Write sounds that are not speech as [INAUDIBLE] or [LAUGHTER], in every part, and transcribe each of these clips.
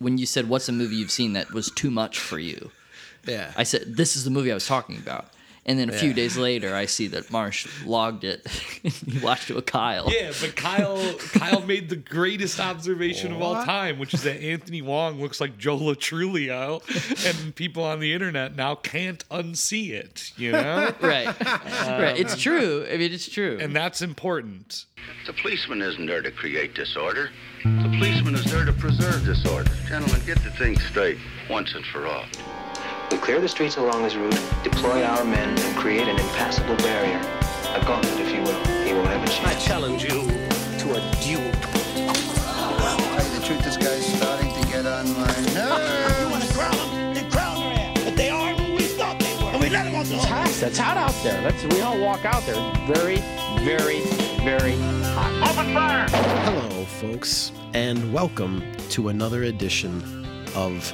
when you said, "What's a movie you've seen that was too much for you?" Yeah. I said, "This is the movie I was talking about." And then a few days later, I see that Marsh logged it. [LAUGHS] he watched it with Kyle. Yeah, but Kyle Kyle made the greatest observation of all time, which is that Anthony Wong looks like Joe Lo Truglio, and people on the internet now can't unsee it. You know, [LAUGHS] Right. right. It's um, true. I mean, it's true. and that's important. The policeman isn't there to create disorder. The policeman is there to preserve disorder. Gentlemen, get the thing straight once and for all. We clear the streets along his route, deploy our men, and create an impassable barrier. A gauntlet, if you will. He won't have a chance. I challenge you to a duel. Tell you the truth, this guy's starting to get on my nerves. You want to crown them? Then crown their ass. But they are who we thought they were. And we let them off the hook. It's hot out there. Let's we all walk out there. Very, very, very hot. Open fire! Hello, folks, and welcome to another edition of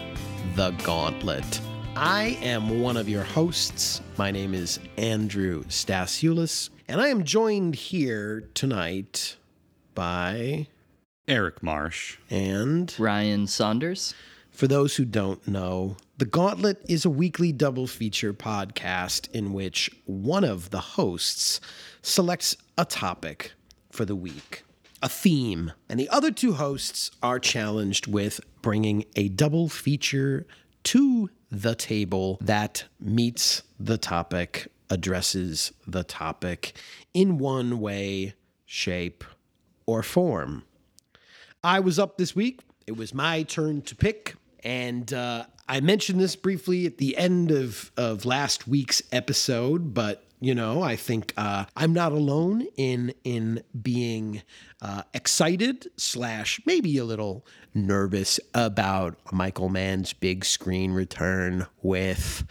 The Gauntlet. I am one of your hosts. My name is Andrew Stasiulis, and I am joined here tonight by Eric Marsh. and Ryan Saunders. For those who don't know, The Gauntlet is a weekly double feature podcast in which one of the hosts selects a topic for the week, a theme, and the other two hosts are challenged with bringing a double feature to the table that meets the topic, addresses the topic in one way, shape, or form. I was up this week. It was my turn to pick. And uh, I mentioned this briefly at the end of, of last week's episode, but you know, I think uh, I'm not alone in in being uh, excited slash maybe a little nervous about Michael Mann's big screen return with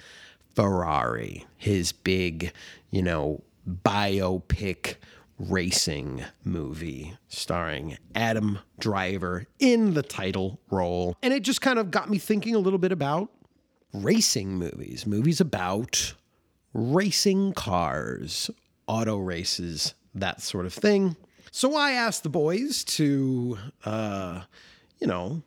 Ferrari, his big, you know, biopic racing movie starring Adam Driver in the title role. And it just kind of got me thinking a little bit about racing movies, movies about racing cars, auto races, that sort of thing. So I asked the boys to, uh, you know,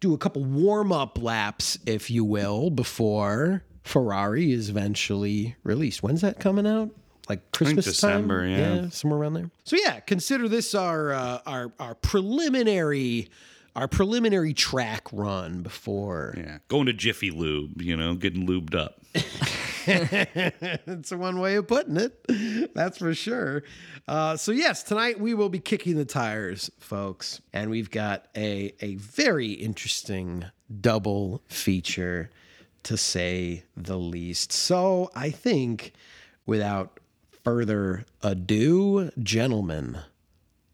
do a couple warm up laps, if you will, before Ferrari is eventually released. When's that coming out? Like Christmas December, time? yeah. somewhere around there. So yeah, consider this our uh, our our preliminary our preliminary track run before Yeah, going to Jiffy Lube, you know, getting lubed up. [LAUGHS] [LAUGHS] It's one way of putting it. That's for sure. Uh, so yes, tonight we will be kicking the tires, folks, and we've got a a very interesting double feature, to say the least. So I think, without further ado, gentlemen,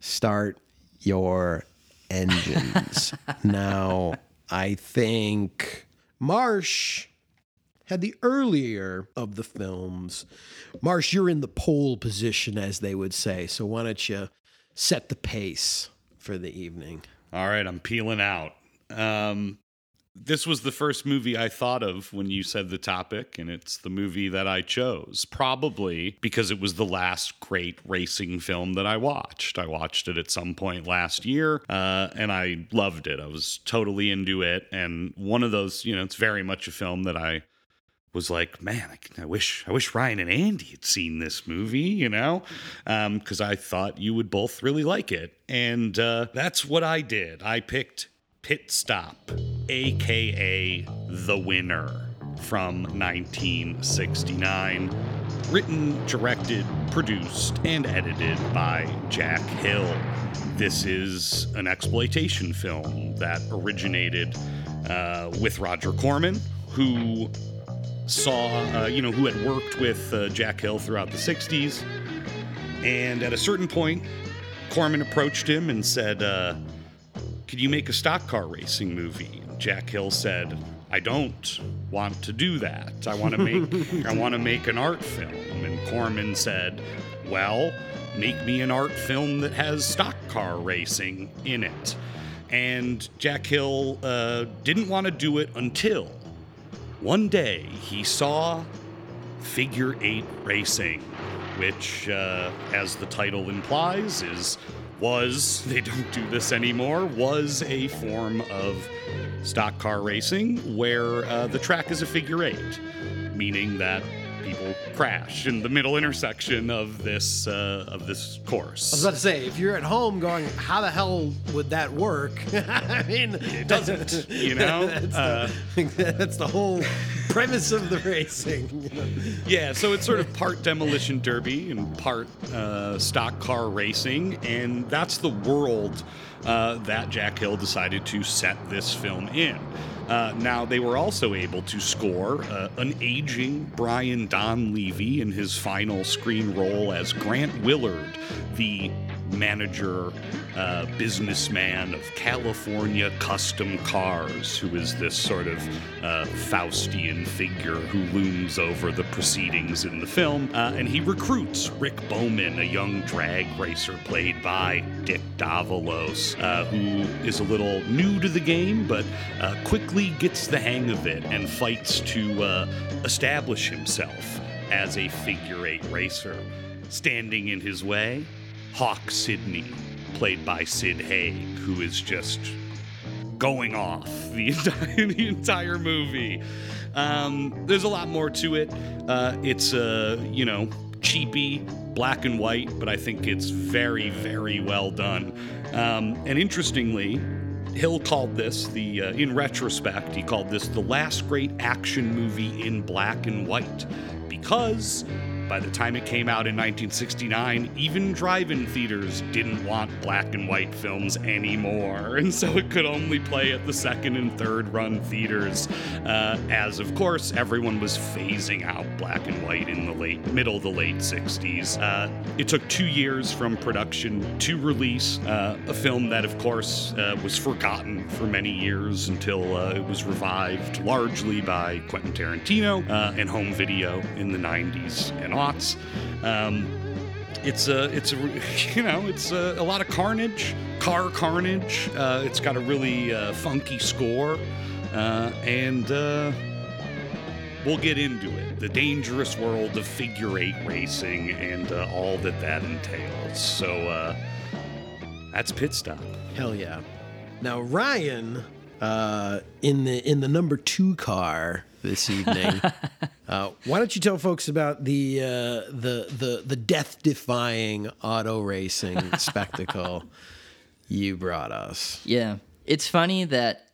start your engines. [LAUGHS] now, I think Marsh had the earlier of the films. Marsh, you're in the pole position, as they would say. So why don't you set the pace for the evening? All right, I'm peeling out. Um, this was the first movie I thought of when you said the topic, and it's the movie that I chose. Probably because it was the last great racing film that I watched. I watched it at some point last year, uh, and I loved it. I was totally into it. And one of those, you know, it's very much a film that I was like, man, I, wish I wish Ryan and Andy had seen this movie, you know, because I thought you would both really like it, and uh, that's what I did. I picked Pit Stop, aka The Winner, from 1969, written, directed, produced, and edited by Jack Hill. This is an exploitation film that originated uh, with Roger Corman, who saw, uh, you know, who had worked with uh, Jack Hill throughout the 60s. And at a certain point, Corman approached him and said, uh, Could you make a stock car racing movie? And Jack Hill said, I don't want to do that. I want to [LAUGHS] make I want to make an art film. And Corman said, Well, make me an art film that has stock car racing in it. And Jack Hill uh, didn't want to do it until one day he saw figure eight racing, which, uh, as the title implies, is was, [LAUGHS] they don't do this anymore, was a form of stock car racing where uh, the track is a figure eight, meaning that people crash in the middle intersection of this uh, of this course. I was about to say, if you're at home going, how the hell would that work? [LAUGHS] I mean, it doesn't, you [LAUGHS] know. that's, Uh, the, [LAUGHS] that's the whole premise of the racing. you know? Yeah, so it's sort of part demolition derby and part uh, stock car racing, and that's the world uh, that Jack Hill decided to set this film in. Uh, now, they were also able to score uh, an aging Brian Donlevy in his final screen role as Grant Willard, the manager, uh, businessman of California Custom Cars, who is this sort of uh, Faustian figure who looms over the proceedings in the film. Uh, and he recruits Rick Bowman, a young drag racer played by Dick Davalos, uh, who is a little new to the game, but uh, quickly gets the hang of it and fights to uh, establish himself as a figure eight racer. Standing in his way, Hawk Sidney, played by Sid Haig, who is just going off [LAUGHS] the entire, the entire movie. Um, there's a lot more to it. Uh, it's, uh, you know, cheapy, black and white, but I think it's very, very well done. Um, and interestingly, Hill called this the, uh, in retrospect, he called this the last great action movie in black and white because by the time it came out in 1969, even drive in theaters didn't want black and white films anymore. [LAUGHS] And so it could only play at the second and third run theaters, uh, as of course everyone was phasing out black and white in the late, middle of the late 60s. Uh, it took two years from production to release, uh, a film that, of course, uh, was forgotten for many years until uh, it was revived largely by Quentin Tarantino uh, and home video in the 90s and Um, it's a, it's a, [LAUGHS] you know, it's a, a lot of carnage, car carnage. Uh, it's got a really uh, funky score, uh, and uh, we'll get into it. The dangerous world of figure eight racing and uh, all that that entails. So uh, that's pit stop. Hell yeah. Now Ryan, uh, in the in the number two car this evening, [LAUGHS] uh, why don't you tell folks about the uh, the the the death defying auto racing [LAUGHS] spectacle you brought us? Yeah. It's funny that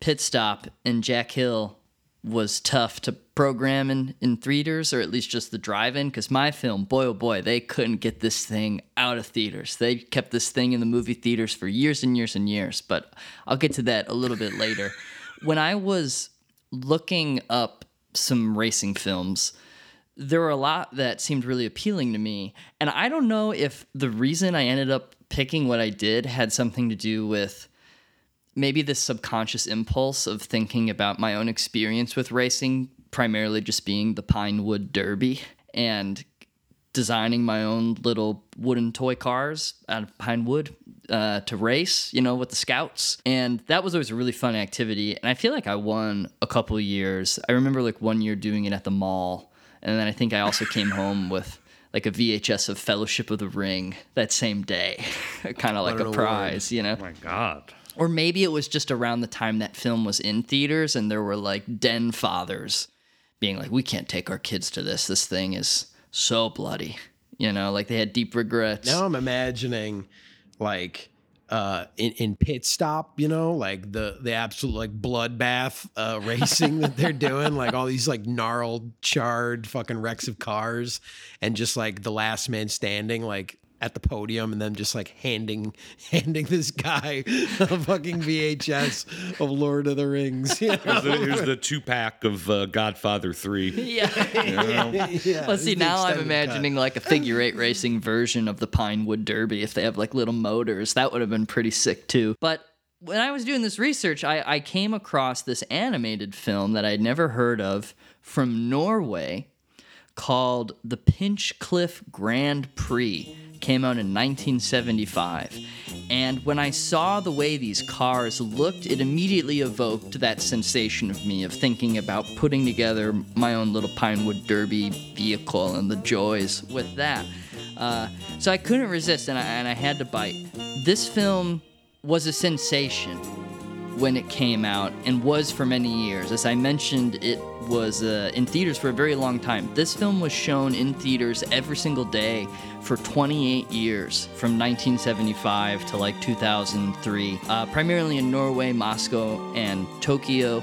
Pit Stop and Jack Hill was tough to program in, in theaters or at least just the drive-in because my film boy oh boy they couldn't get this thing out of theaters they kept this thing in the movie theaters for years and years and years but i'll get to that a little bit later [LAUGHS] when i was looking up some racing films there were a lot that seemed really appealing to me. And I don't know if the reason I ended up picking what I did had something to do with maybe this subconscious impulse of thinking about my own experience with racing, primarily just being the Pinewood Derby and designing my own little wooden toy cars out of pine wood uh, to race, you know, with the scouts. And that was always a really fun activity. And I feel like I won a couple years. I remember like one year doing it at the mall. And then I think I also came [LAUGHS] home with like a VHS of Fellowship of the Ring that same day, [LAUGHS] kind of like a an award. prize, you know? Oh my God. Or maybe it was just around the time that film was in theaters and there were like den fathers being like, we can't take our kids to this. This thing is so bloody. You know, like they had deep regrets. Now I'm imagining like uh in, in pit stop, you know, like the the absolute like bloodbath uh [LAUGHS] racing that they're doing, like all these like gnarled, charred fucking wrecks of cars, and just like the last man standing, like at the podium and then just like handing [LAUGHS] handing this guy a fucking VHS of Lord of the Rings. You know? Here's the, here's the two pack of uh, Godfather 3. Yeah. [LAUGHS] yeah, Let's see. the Now I'm extended cut. imagining like a figure eight racing version of the Pinewood Derby. If they have like little motors, that would have been pretty sick too. But when I was doing this research, I, I came across this animated film that I'd never heard of from Norway called The Pinchcliffe Grand Prix. Came out in 1975. And when I saw the way these cars looked, it immediately evoked that sensation of me of thinking about putting together my own little Pinewood Derby vehicle and the joys with that. Uh, so I couldn't resist, and I, and I had to bite. This film was a sensation when it came out and was for many years. As I mentioned, it was uh, in theaters for a very long time. This film was shown in theaters every single day for 28 years, from 1975 to like 2003, uh, primarily in Norway, Moscow, and Tokyo.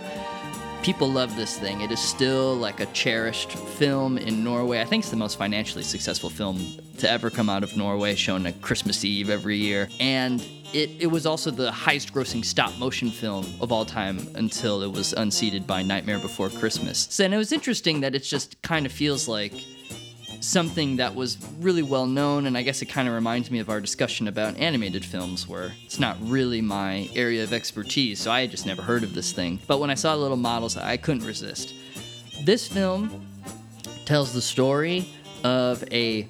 People love this thing. It is still like a cherished film in Norway. I think it's the most financially successful film to ever come out of Norway, shown at Christmas Eve every year. And it, it was also the highest grossing stop motion film of all time until it was unseated by Nightmare Before Christmas. So, and it was interesting that it just kind of feels like something that was really well known, and I guess it kind of reminds me of our discussion about animated films, where it's not really my area of expertise, so I had just never heard of this thing. But when I saw the little models, I couldn't resist. This film tells the story of a,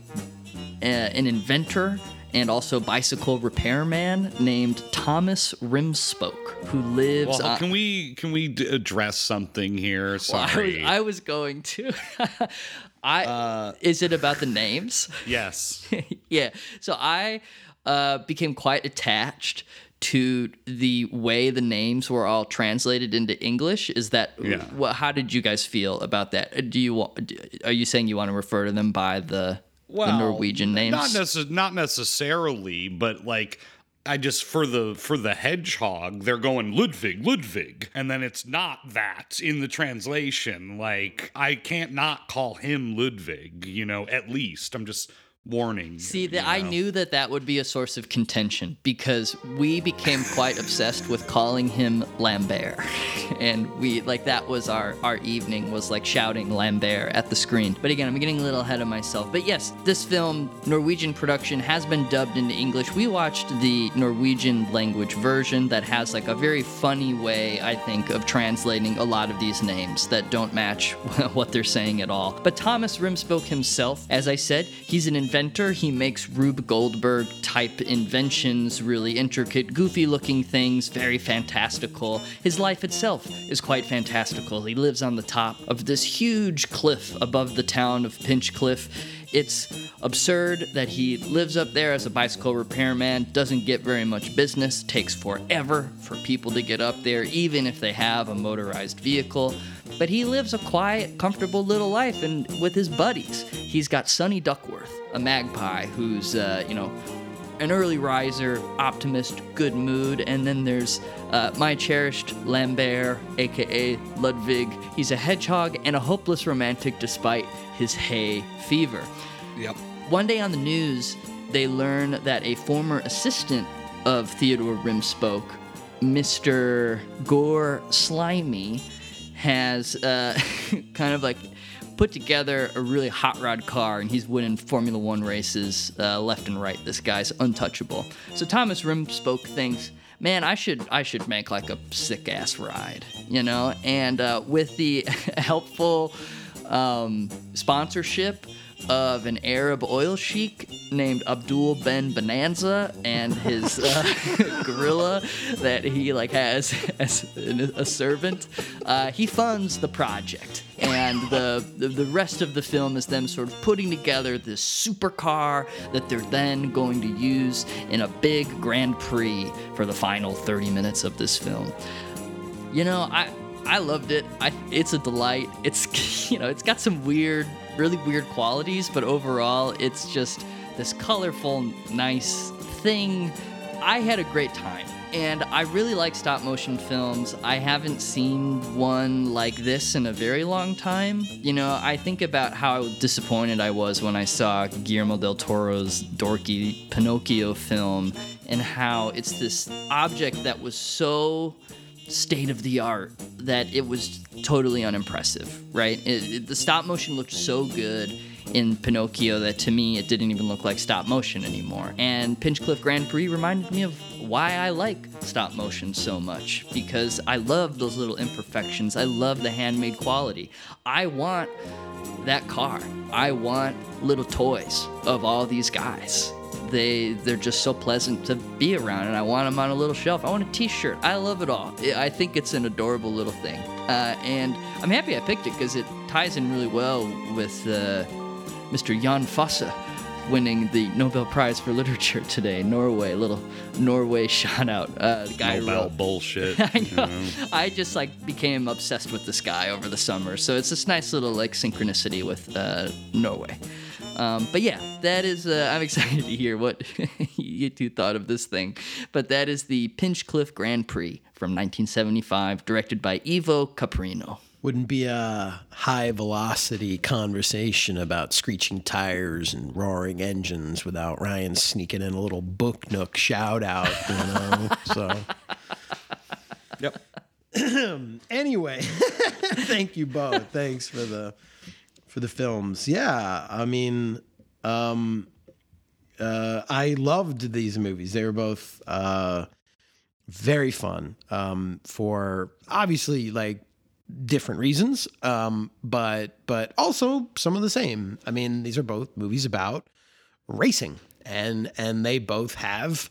a an inventor and also bicycle repairman named Thomas Rimspoke, who lives. Well, on- can we can we d- address something here? Well, I was, Sorry. I was going to. [LAUGHS] I is it about the names? yes. [LAUGHS] yeah. So I uh, became quite attached to the way the names were all translated into English. Is that? Yeah. Well, how did you guys feel about that? Do you want? Are you saying you want to refer to them by the, the Norwegian names? Not necess- not necessarily, but like I just for the for the hedgehog, they're going Ludwig, Ludwig, and then it's not that in the translation. Like I can't not call him Ludwig, you know. At least I'm just warning. See, you that I knew that that would be a source of contention because we became quite obsessed with calling him Lambert, [LAUGHS] and we like that was our our evening was like shouting Lambert at the screen. But again, I'm getting a little ahead of myself. But yes, this film Norwegian production has been dubbed into English. We watched the Norwegian language version that has like a very funny way, I think, of translating a lot of these names that don't match [LAUGHS] what they're saying at all. But Thomas Rimspoke himself, as I said, he's an inventor. He makes Rube Goldberg type inventions, really intricate, goofy looking things, very fantastical. His life itself is quite fantastical. He lives on the top of this huge cliff above the town of Pinchcliffe. It's absurd that he lives up there as a bicycle repairman, doesn't get very much business, takes forever for people to get up there, even if they have a motorized vehicle. But he lives a quiet, comfortable little life and with his buddies. He's got Sonny Duckworth, a magpie who's, uh, you know, an early riser, optimist, good mood, and then there's uh, my cherished Lambert, aka Ludwig. He's a hedgehog and a hopeless romantic despite his hay fever. Yep. One day on the news, they learn that a former assistant of Theodore Rimspoke, Mr. Gore Slimey, has uh, [LAUGHS] kind of like put together a really hot rod car and he's winning Formula One races uh, left and right. This guy's untouchable. So Thomas Rimspoke thinks, man, I should I should make like a sick ass ride, you know. And uh, with the [LAUGHS] helpful um, sponsorship of an Arab oil sheik named Abdul Ben Bonanza and his uh, [LAUGHS] gorilla that he like has [LAUGHS] as a servant. Uh, he funds the project, and the, the rest of the film is them sort of putting together this supercar that they're then going to use in a big Grand Prix for the final 30 minutes of this film. You know, I I loved it. I it's a delight. It's [LAUGHS] you know, it's got some weird, really weird qualities, but overall it's just this colorful, nice thing. I had a great time. And I really like stop motion films. I haven't seen one like this in a very long time. You know, I think about how disappointed I was when I saw Guillermo del Toro's dorky Pinocchio film and how it's this object that was so state of the art that it was totally unimpressive, right? It, it- the stop motion looked so good in Pinocchio that to me it didn't even look like stop motion anymore. And Pinchcliffe Grand Prix reminded me of why I like stop motion so much because I love those little imperfections. I love the handmade quality. I want that car. I want little toys of all these guys they they're just so pleasant to be around and i want them on a little shelf. I want a t-shirt. I love it all. I think it's an adorable little thing. Uh, and i'm happy i picked it because it ties in really well with uh, mr Jon Fosse winning the Nobel Prize for Literature today. Norway, little Norway shout out. Uh, the guy Nobel wrote. bullshit. [LAUGHS] I you know? I just like became obsessed with this guy over the summer, so it's this nice little like synchronicity with uh, Norway. Um, but yeah, that is. Uh, I'm [LAUGHS] excited to hear what [LAUGHS] you two thought of this thing. But that is the Pinchcliffe Grand Prix from 1975, directed by Ivo Caprino. Wouldn't be a high velocity conversation about screeching tires and roaring engines without Ryan sneaking in a little book nook shout out, you know? so. [LAUGHS] Yep. [CLEARS THROAT] anyway, [LAUGHS] thank you both. Thanks for the for the films. Yeah, I mean, um, uh, I loved these movies. They were both uh, very fun um, for obviously like different reasons, um, but but also some of the same. I mean, these are both movies about racing, and and they both have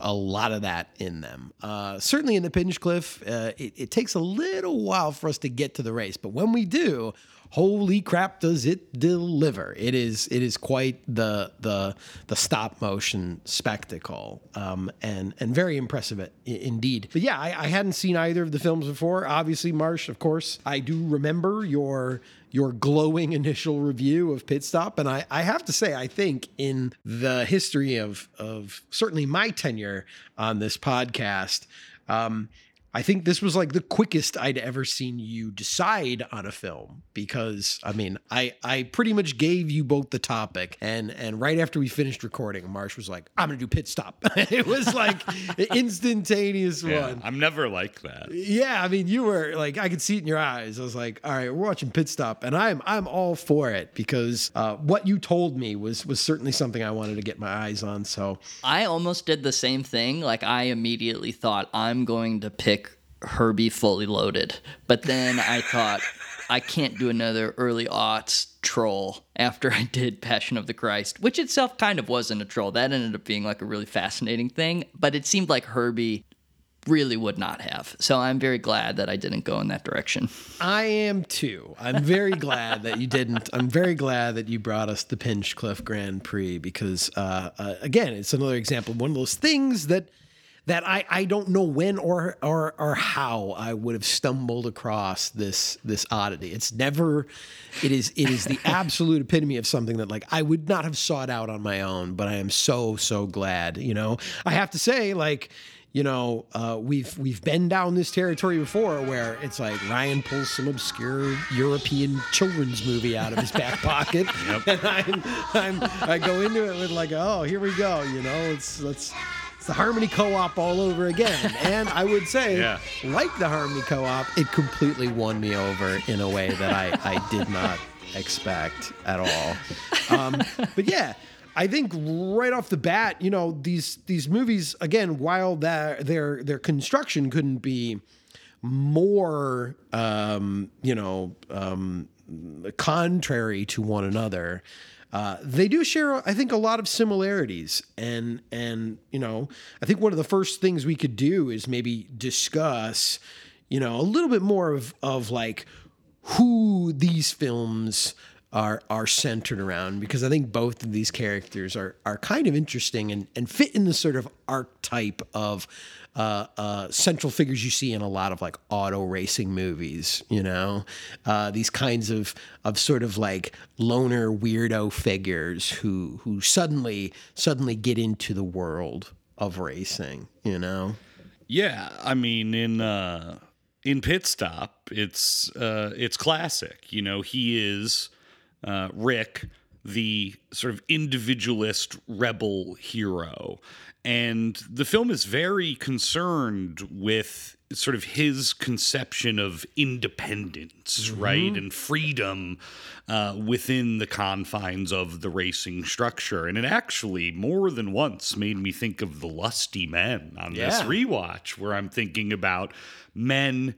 a lot of that in them. Uh, certainly in the Pinchcliffe, uh, it, it takes a little while for us to get to the race, but when we do, holy crap, does it deliver! It is it is quite the the the stop motion spectacle, um, and and very impressive i- indeed. But yeah, I, I hadn't seen either of the films before. Obviously, Marsh, of course, I do remember your your glowing [LAUGHS] initial review of Pit Stop. And I, I have to say, I think in the history of, of certainly my tenure on this podcast, um, I think this was like the quickest I'd ever seen you decide on a film because I mean I I pretty much gave you both the topic and and right after we finished recording Marsh was like I'm gonna do pit stop [LAUGHS] it was like [LAUGHS] instantaneous Yeah, one I'm never like that. yeah, I mean, you were like, I could see it in your eyes. I was like, all right, we're watching Pit Stop, and I'm I'm all for it because uh, what you told me was was certainly something I wanted to get my eyes on. So I almost did the same thing. Like I immediately thought I'm going to pick Herbie fully loaded, but then I thought I can't do another early aughts troll after I did Passion of the Christ, which itself kind of wasn't a troll. That ended up being like a really fascinating thing, but it seemed like Herbie really would not have. So I'm very glad that I didn't go in that direction. I am too. I'm very [LAUGHS] glad that you didn't. I'm very glad that you brought us the Pinchcliffe Grand Prix because, uh, uh, again, it's another example of one of those things that that I, I don't know when or or or how I would have stumbled across this this oddity. It's never. It is it is the [LAUGHS] absolute epitome of something that like I would not have sought out on my own. But I am so so glad. You know, I have to say like you know, uh, we've we've been down this territory before where it's like Ryan pulls some obscure European children's movie out of his back pocket, [LAUGHS] [LAUGHS] and I'm, I'm I go into it with like, oh, here we go, you know, it's let's. It's the Harmony Co-op all over again, and I would say, [LAUGHS] Yeah. like the Harmony Co-op, it completely won me over in a way that I, I did not expect at all. Um, but yeah, I think right off the bat, you know, these these movies again, while that their their construction couldn't be more, um, you know, um, contrary to one another. Uh, they do share, I think, a lot of similarities, and and you know, I think one of the first things we could do is maybe discuss, you know, a little bit more of of like who these films are are centered around because I think both of these characters are are kind of interesting and and fit in the sort of archetype of uh, uh, central figures you see in a lot of like auto racing movies. You know, uh, these kinds of of sort of like loner weirdo figures who who suddenly suddenly get into the world of racing. You know. Yeah, I mean in uh in Pit Stop, it's uh it's classic. You know, he is uh Rick, the sort of individualist rebel hero. And the film is very concerned with sort of his conception of independence, right? And freedom uh, within the confines of the racing structure. And it actually more than once made me think of the lusty men on this rewatch, where I'm thinking about men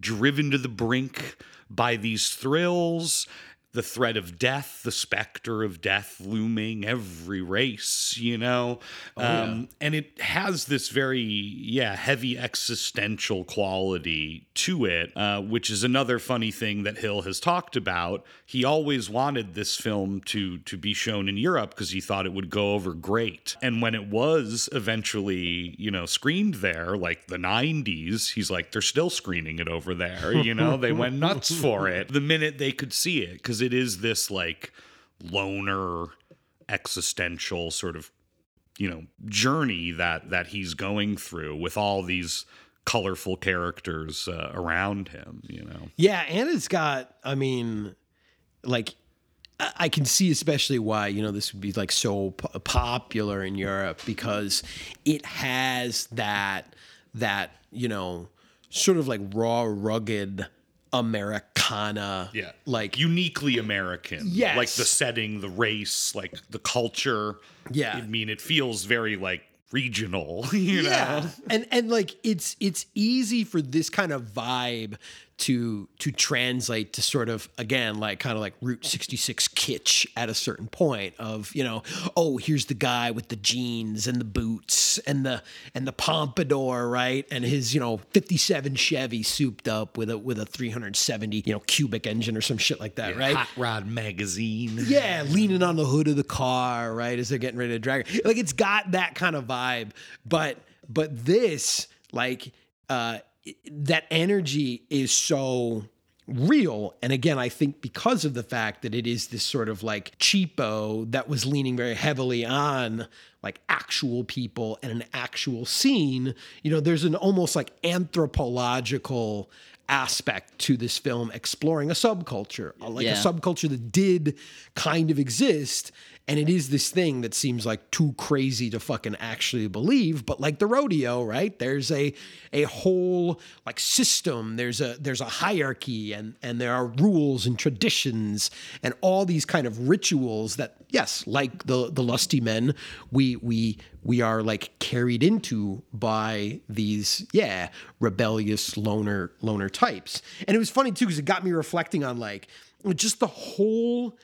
driven to the brink by these thrills the threat of death, the specter of death looming every race, you know? um, And it has this very, yeah, heavy existential quality to it, uh, which is another funny thing that Hill has talked about. He always wanted this film to, to be shown in Europe because he thought it would go over great. And when it was eventually, you know, screened there, like the 90s, he's like, they're still screening it over there, you know? they went nuts for it the minute they could see it because it is this like loner existential sort of you know journey that that he's going through with all these colorful characters uh, around him you know? Yeah, and it's got, I mean, like, I can see especially why, you know, this would be like so popular in Europe because it has that, that, you know, sort of like raw, rugged Americana. yeah Like, uniquely american Yes. like the setting the race like the culture Yeah. i mean it feels very like regional [LAUGHS] you know and and like it's it's easy for this kind of vibe to to translate to sort of again like kind of like Route 66 kitsch at a certain point of you know oh here's the guy with the jeans and the boots and the and the pompadour right? And his you know 57 Chevy souped up with a with a 370 you know cubic engine or some shit like that right? Hot rod magazine. Yeah, leaning on the hood of the car, right, as they're getting ready to drag her. Like it's got that kind of vibe, but but this like uh that energy is so real. And again i think because of the fact that it is this sort of like cheapo that was leaning very heavily on like actual people and an actual scene you know there's an almost like anthropological aspect to this film exploring a subculture like a subculture that did kind of exist and it is this thing that seems like too crazy to fucking actually believe but like the rodeo right? There's a a whole like system. There's a there's a hierarchy and and there are rules and traditions and all these kind of rituals that yes like the the lusty men we we we are like carried into by these yeah rebellious loner loner types. And it was funny too because it got me reflecting on like just the whole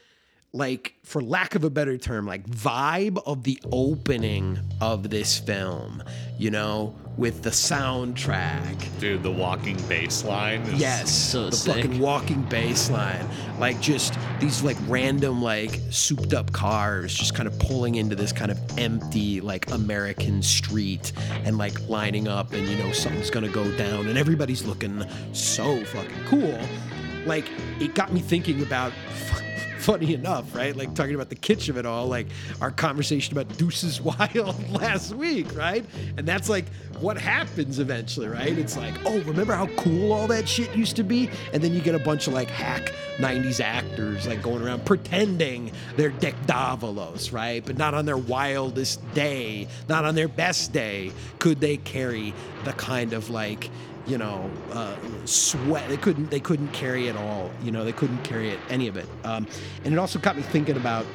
like for lack of a better term like vibe of the opening of this film you know with the soundtrack. Dude the walking bass line is yes So the sick. fucking walking bass line. Like just these like random like souped up cars just kind of pulling into this kind of empty like american street and like lining up and you know something's gonna go down and everybody's looking so fucking cool. Like it got me thinking about funny enough, right? Like talking about the kitsch of it all, like our conversation about Deuces [LAUGHS] Wild last week, right? And that's like what happens eventually, right? It's like, oh, remember how cool all that shit used to be? And then you get a bunch of like hack 90s actors like going around pretending they're Dick Davalos, right? But not on their wildest day, not on their best day, could they carry the kind of like you know, uh, sweat. They couldn't. They couldn't carry it all. You know, they couldn't carry it any of it. Um, and it also got me thinking about.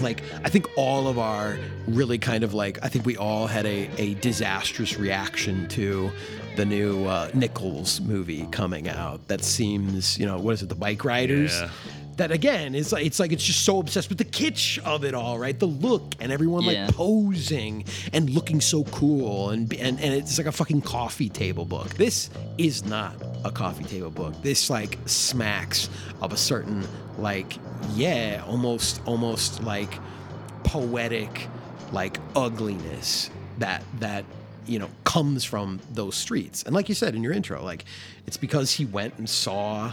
Like I think all of our really kind of like I think we all had a, a disastrous reaction to the new uh, Nichols movie coming out. That seems you know what is it the Bikeriders Yeah. That again is like it's like it's just so obsessed with the kitsch of it all, right? The look and everyone Yeah. like posing and looking so cool and and and it's like a fucking coffee table book. This is not a coffee table book. This like smacks of a certain like yeah, almost almost like poetic like ugliness that that you know comes from those streets. And like you said in your intro, like it's because he went and saw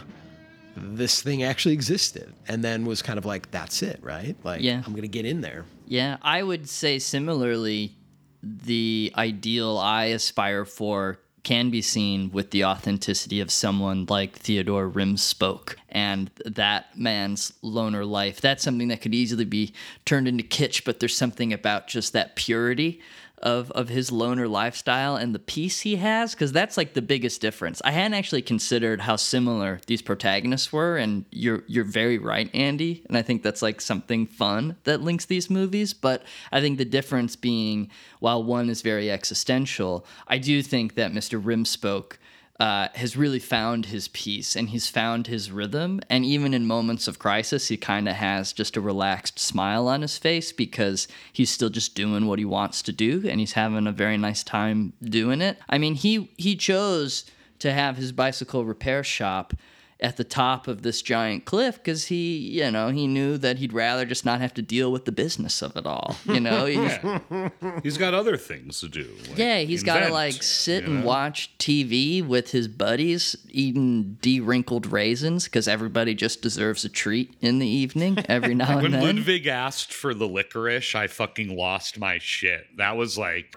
this thing actually existed and then was kind of like that's it right like Yeah. i'm gonna get in there Yeah, I would say similarly, the ideal I aspire for can be seen with the authenticity of someone like Theodore Rimspoke and that man's loner life. That's something that could easily be turned into kitsch, but there's something about just that purity of of his loner lifestyle and the peace he has because that's like the biggest difference. I hadn't actually considered how similar these protagonists were, and you're you're very right, Andy. And I think that's like something fun that links these movies. But I think the difference being while one is very existential, I do think that Mr. Rimspoke uh, has really found his peace and he's found his rhythm. And even in moments of crisis, he kind of has just a relaxed smile on his face because he's still just doing what he wants to do and he's having a very nice time doing it. I mean, he he chose to have his bicycle repair shop at the top of this giant cliff because he, you know, he knew that he'd rather just not have to deal with the business of it all. You know, [LAUGHS] Yeah. he's got other things to do. like yeah, he's got to like sit and know? watch TV with his buddies eating de-wrinkled raisins because everybody just deserves a treat in the evening every [LAUGHS] now When and then. Ludwig asked for the licorice, I fucking lost my shit. That was like,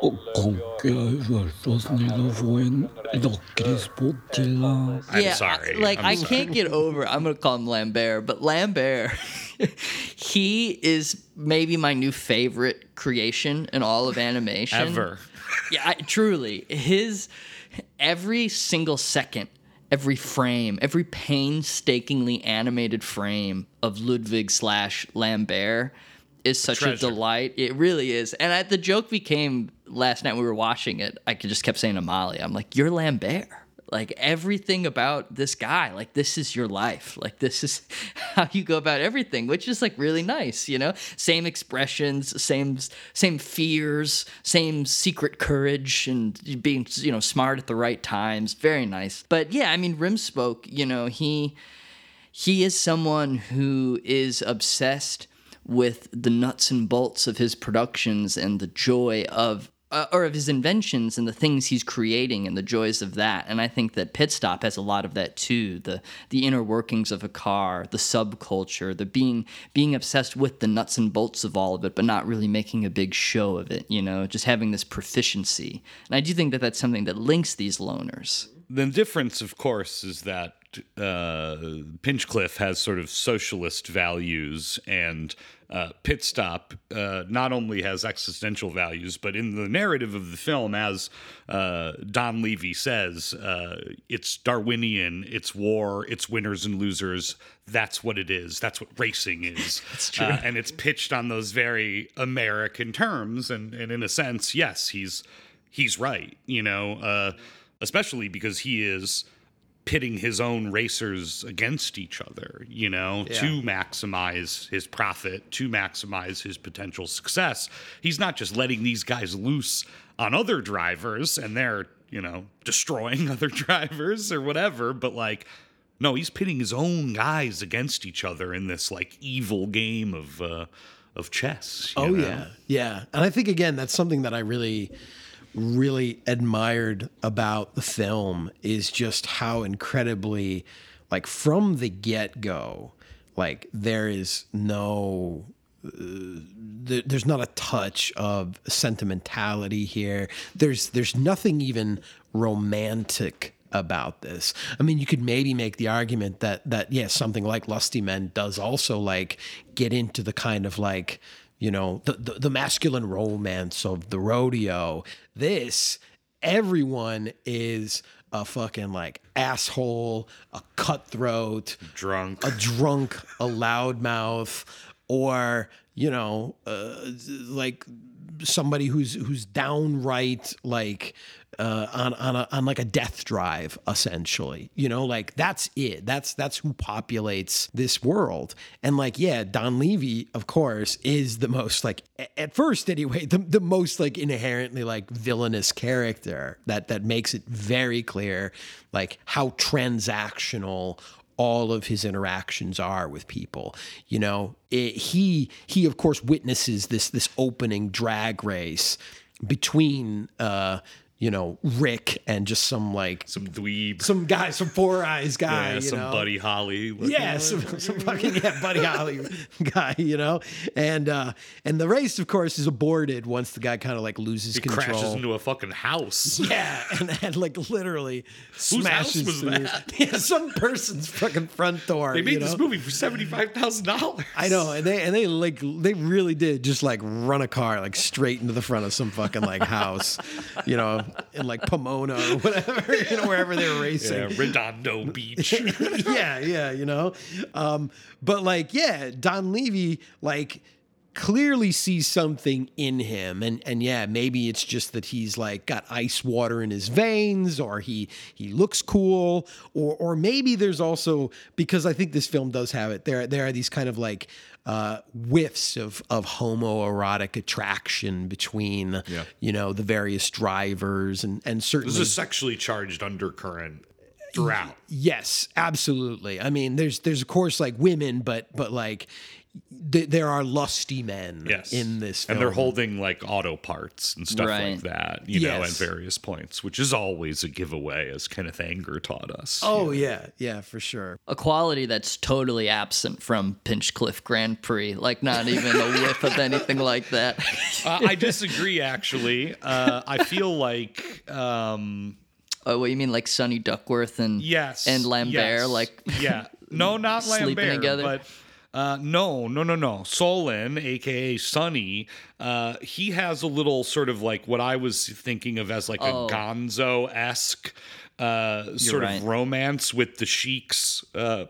Ito, o con que versos ni lo buen, lo crispotela. I'm yeah, sorry. I, like I'm I sorry. can't get over. I'm gonna call him Lambert, but Lambert, [LAUGHS] he is maybe my new favorite creation in all of animation ever. Yeah, I, truly, his every single second, every frame, every painstakingly animated frame of Ludwig slash Lambert is such a treasure. delight. It really is. And I, the joke became last night we were watching it. I could just kept saying to Molly, "I'm like, you're Lambert." Like everything about this guy, like this is your life. Like this is [LAUGHS] how you go about everything, which is like really nice, you know? Same expressions, same same fears, same secret courage and being, you know, smart at the right times. Very nice. But yeah, I mean Rimspoke, you know, he he is someone who is obsessed with the nuts and bolts of his productions and the joy of uh, or of his inventions and the things he's creating and the joys of that. And i think that pit stop has a lot of that too. The the inner workings of a car the subculture the being being obsessed with the nuts and bolts of all of it but not really making a big show of it you know just having this proficiency. And i do think that that's something that links these loners. The difference, of course, is that uh, Pinchcliffe has sort of socialist values, and uh, Pit Stop uh, not only has existential values, but in the narrative of the film, as uh, Donlevy says, uh, it's Darwinian, it's war, it's winners and losers. That's what it is. That's what racing is. [LAUGHS] That's true. and it's pitched on those very American terms, and, and in a sense, yes, he's he's right. You know. Uh, especially because he is pitting his own racers against each other, you know, to maximize his profit, to maximize his potential success. He's not just letting these guys loose on other drivers and they're, you know, destroying [LAUGHS] other drivers or whatever, but like no, he's pitting his own guys against each other in this like evil game of uh of chess. Oh know? yeah, yeah. And I think again that's something that I really, really admired about the film is just how incredibly, like from the get go, like there is no. Uh, there- there's not a touch of sentimentality here. There's there's nothing even romantic about this. I mean, you could maybe make the argument that that yes, something like Lusty Men does also like get into the kind of like you know the the, the masculine romance of the rodeo. This everyone is a fucking like asshole, a cutthroat, Drunk. a drunk, a loudmouth, or you know, uh, like somebody who's who's downright like uh, on on a, on like a death drive, essentially. You know, like that's it. That's that's who populates this world. And like, yeah, Donlevy, of course, is the most like at first anyway, the the most like inherently like villainous character that that makes it very clear like how transactional all of his interactions are with people. You know, it, he he of course witnesses this this opening drag race between uh you know Rick and just some like some dweeb. some guy, some four eyes guy, yeah, some know? Buddy Holly. Yeah, some, some [LAUGHS] fucking yeah, Buddy Holly [LAUGHS] guy, you know, and uh, and the race, of course, is aborted once the guy kind of like loses He control. crashes into a fucking house. [LAUGHS] yeah, and, and like literally house smashes was that? yeah, some person's fucking front door. They made you this movie for seventy five thousand dollars. I know, and they and they like they really did just like run a car like straight into the front of some fucking like house, you know, in like Pomona or whatever, [LAUGHS] you know, wherever they're racing. Yeah, Redondo [LAUGHS] Beach. [LAUGHS] yeah, yeah, you know. Um, but like, yeah, Donlevy like clearly sees something in him and and yeah maybe it's just that he's like got ice water in his veins or he he looks cool or or maybe there's also because I think this film does have it there there are these kind of like uh, whiffs of of homoerotic attraction between Yeah. you know the various drivers and and certainly There's a sexually charged undercurrent throughout. Yes, absolutely. I mean, there's there's of course like women, but but like th- there are lusty men Yes. in this film. And they're holding like auto parts and stuff like that, you know, at various points, which is always a giveaway, as Kenneth Anger taught us. Oh yeah, yeah, for sure. a quality that's totally absent from Pinchcliffe Grand Prix. Like not even a whiff of anything like that. [LAUGHS] Uh, I disagree, actually. Uh, I feel like. Um, oh, what you mean, like Sonny Duckworth and Yes. and Lambert? yes, Like yeah, no, not [LAUGHS] sleeping Lambert, together? but uh, no, no, no, no. Solan, aka Sonny, uh, he has a little sort of like what I was thinking of as like Oh. a Gonzo esque uh, sort right. of romance with the Sheik's uh,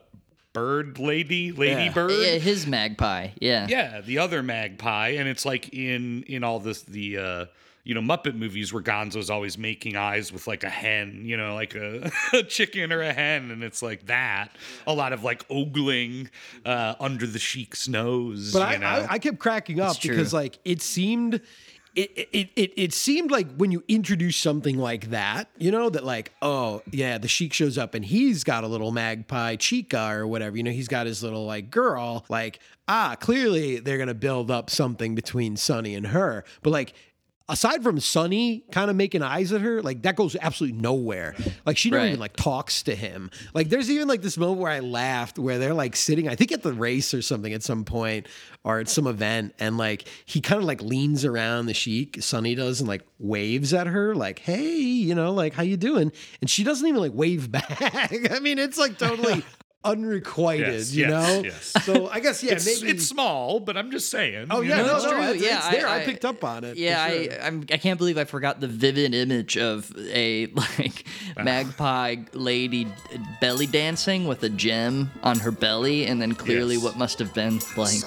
bird lady, lady yeah. bird. Yeah, his magpie. Yeah. Yeah, the other magpie, and it's like in in all this the uh you know Muppet movies where Gonzo's always making eyes with like a hen, you know, like a, [LAUGHS] a chicken or a hen, and it's like that. A lot of like ogling uh, under the sheik's nose. But I, know? I I kept cracking up because like it seemed. It, it, it, it seemed like when you introduce something like that, you know, that like, oh, yeah, the Sheik shows up and he's got a little magpie chica or whatever, you know, he's got his little like girl. Like, ah, clearly they're going to build up something between Sonny and her. But like, aside from Sonny kind of making eyes at her, like that goes absolutely nowhere. Like she never Right. even like talks to him. Like there's even like this moment where I laughed where they're like sitting, I think at the race or something at some point or at some event, and like he kind of like leans around the Sheik, Sonny does, and like waves at her, like, hey, you know, like how you doing? And she doesn't even like wave [LAUGHS] back. I mean, it's like totally unrequited, Yes, you yes, know? yes. So I guess yeah, it's, maybe it's small, but I'm just saying. Oh yeah, know? no, it's no, true. it's, Yeah, it's I- there. I, I- picked up on it. Yeah, sure. I I'm, I can't believe I forgot the vivid image of a [LAUGHS] like ah. magpie lady belly dancing with a gem on her belly, and then clearly Yes. what must have been like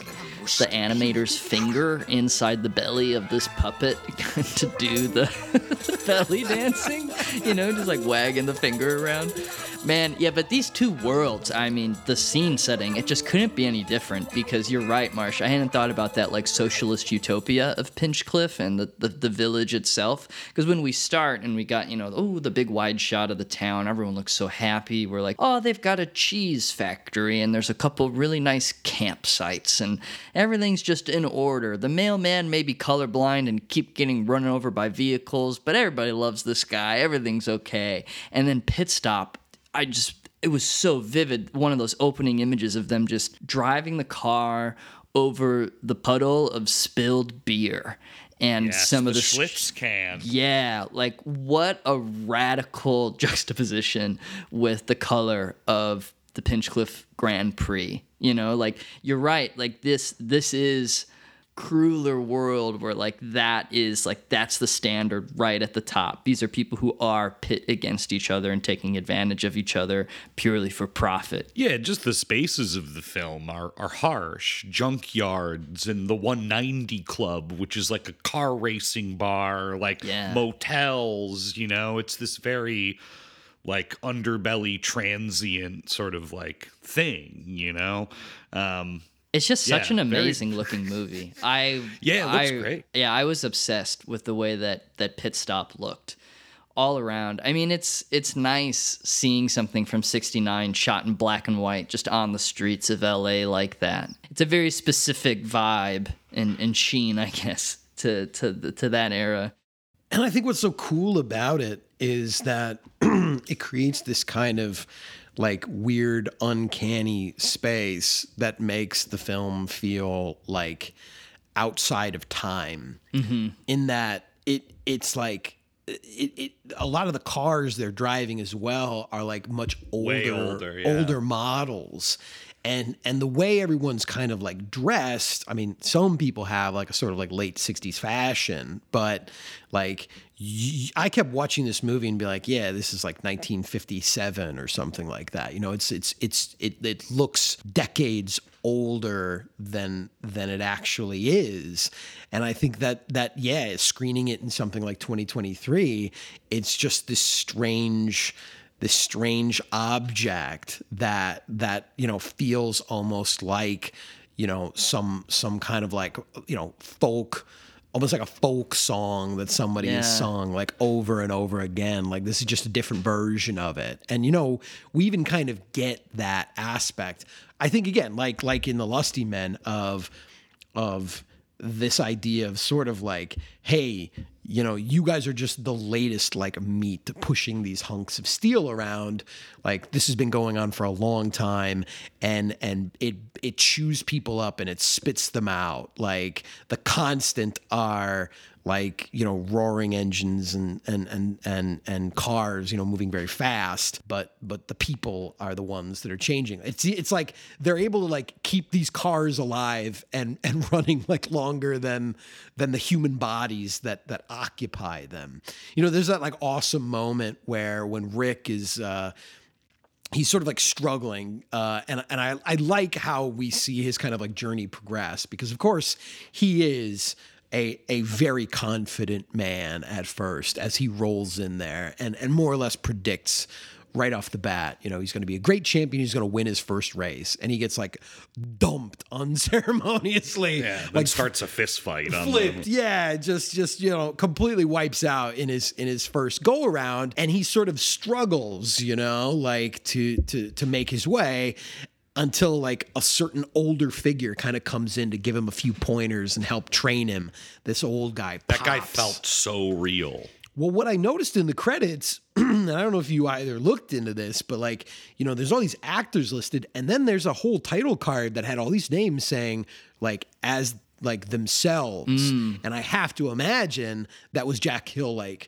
the animator's finger inside the belly of this puppet [LAUGHS] to do the [LAUGHS] belly dancing. You know, just like wagging the finger around. Man, yeah, but these two worlds, I mean, the scene setting, it just couldn't be any different because you're right, Marsh. I hadn't thought about that like socialist utopia of Pinchcliffe and the, the, the village itself. Because when we start and we got, you know, oh, the big wide shot of the town, everyone looks so happy. We're like, oh, they've got a cheese factory and there's a couple really nice campsites and everything's just in order. The mailman may be colorblind and keep getting run over by vehicles, but everybody loves this guy. Everything's okay. And then pit stop I just it was so vivid. One of those opening images of them just driving the car over the puddle of spilled beer and Yes, some of the the sh- can. yeah, like what a radical [LAUGHS] juxtaposition with the color of the Pinchcliffe Grand Prix. You know, like you're right. Like this, this is crueler world where like that is like that's the standard right at the top. These are people who are pit against each other and taking advantage of each other purely for profit. Yeah, just the spaces of the film are, are harsh. Junkyards and the 190 Club, which is like a car racing bar, like Yeah. motels, you know, it's this very like underbelly transient sort of like thing, you know? Um, It's just such Yeah, an very- amazing [LAUGHS] looking movie. I Yeah, it looks I- great. Yeah, I was obsessed with the way that that pit stop looked all around. I mean, it's it's nice seeing something from 69 shot in black and white just on the streets of LA like that. It's a very specific vibe and, and sheen, I guess, to to to that era. And I think what's so cool about it is that [CLEARS THROAT] it creates this kind of like weird, uncanny space that makes the film feel like outside of time. Mm-hmm. In that it it's like it, it a lot of the cars they're driving as well are like much older older, yeah. older models and and the way everyone's kind of like dressed i mean some people have like a sort of like late 60s fashion but like y- i kept watching this movie and be like yeah this is like 1957 or something like that. You know it's it's it's it, it looks decades older than than it actually is. And i think that that yeah screening it in something like 2023 it's just this strange this strange object that that you know feels almost like you know some some kind of like you know folk almost like a folk song that somebody has Yeah. sung like over and over again. Like this is just a different version of it. And you know we even kind of get that aspect. I think again like like in the lusty men of of this idea of sort of like, hey, you know, you guys are just the latest like meat pushing these hunks of steel around. Like this has been going on for a long time and and it it chews people up and it spits them out. Like the constant are like you know roaring engines and and and and and cars you know moving very fast but but the people are the ones that are changing. It's it's like they're able to like keep these cars alive and and [LAUGHS] running like longer than than the human bodies that that occupy them. You know there's that like awesome moment where when rick is uh he's sort of like struggling uh, and, and I, I like how we see his kind of like journey progress because of course he is a, a very confident man at first as he rolls in there and, and more or less predicts right off the bat you know he's going to be a great champion he's going to win his first race and he gets like dumped [LAUGHS] unceremoniously. Yeah, like starts a fist fight on flipped. yeah just just you know completely wipes out in his in his first go around and he sort of struggles you know like to to to make his way until like a certain older figure kind of comes in to give him a few pointers and help train him this old guy That guy felt so real. Well, what I noticed in the credits, [CLEARS THROAT] and I don't know if you either looked into this, but like, you know, there's all these actors listed, and then there's a whole title card that had all these names saying, like, as like themselves. Mm. And I have to imagine that was Jack Hill, like,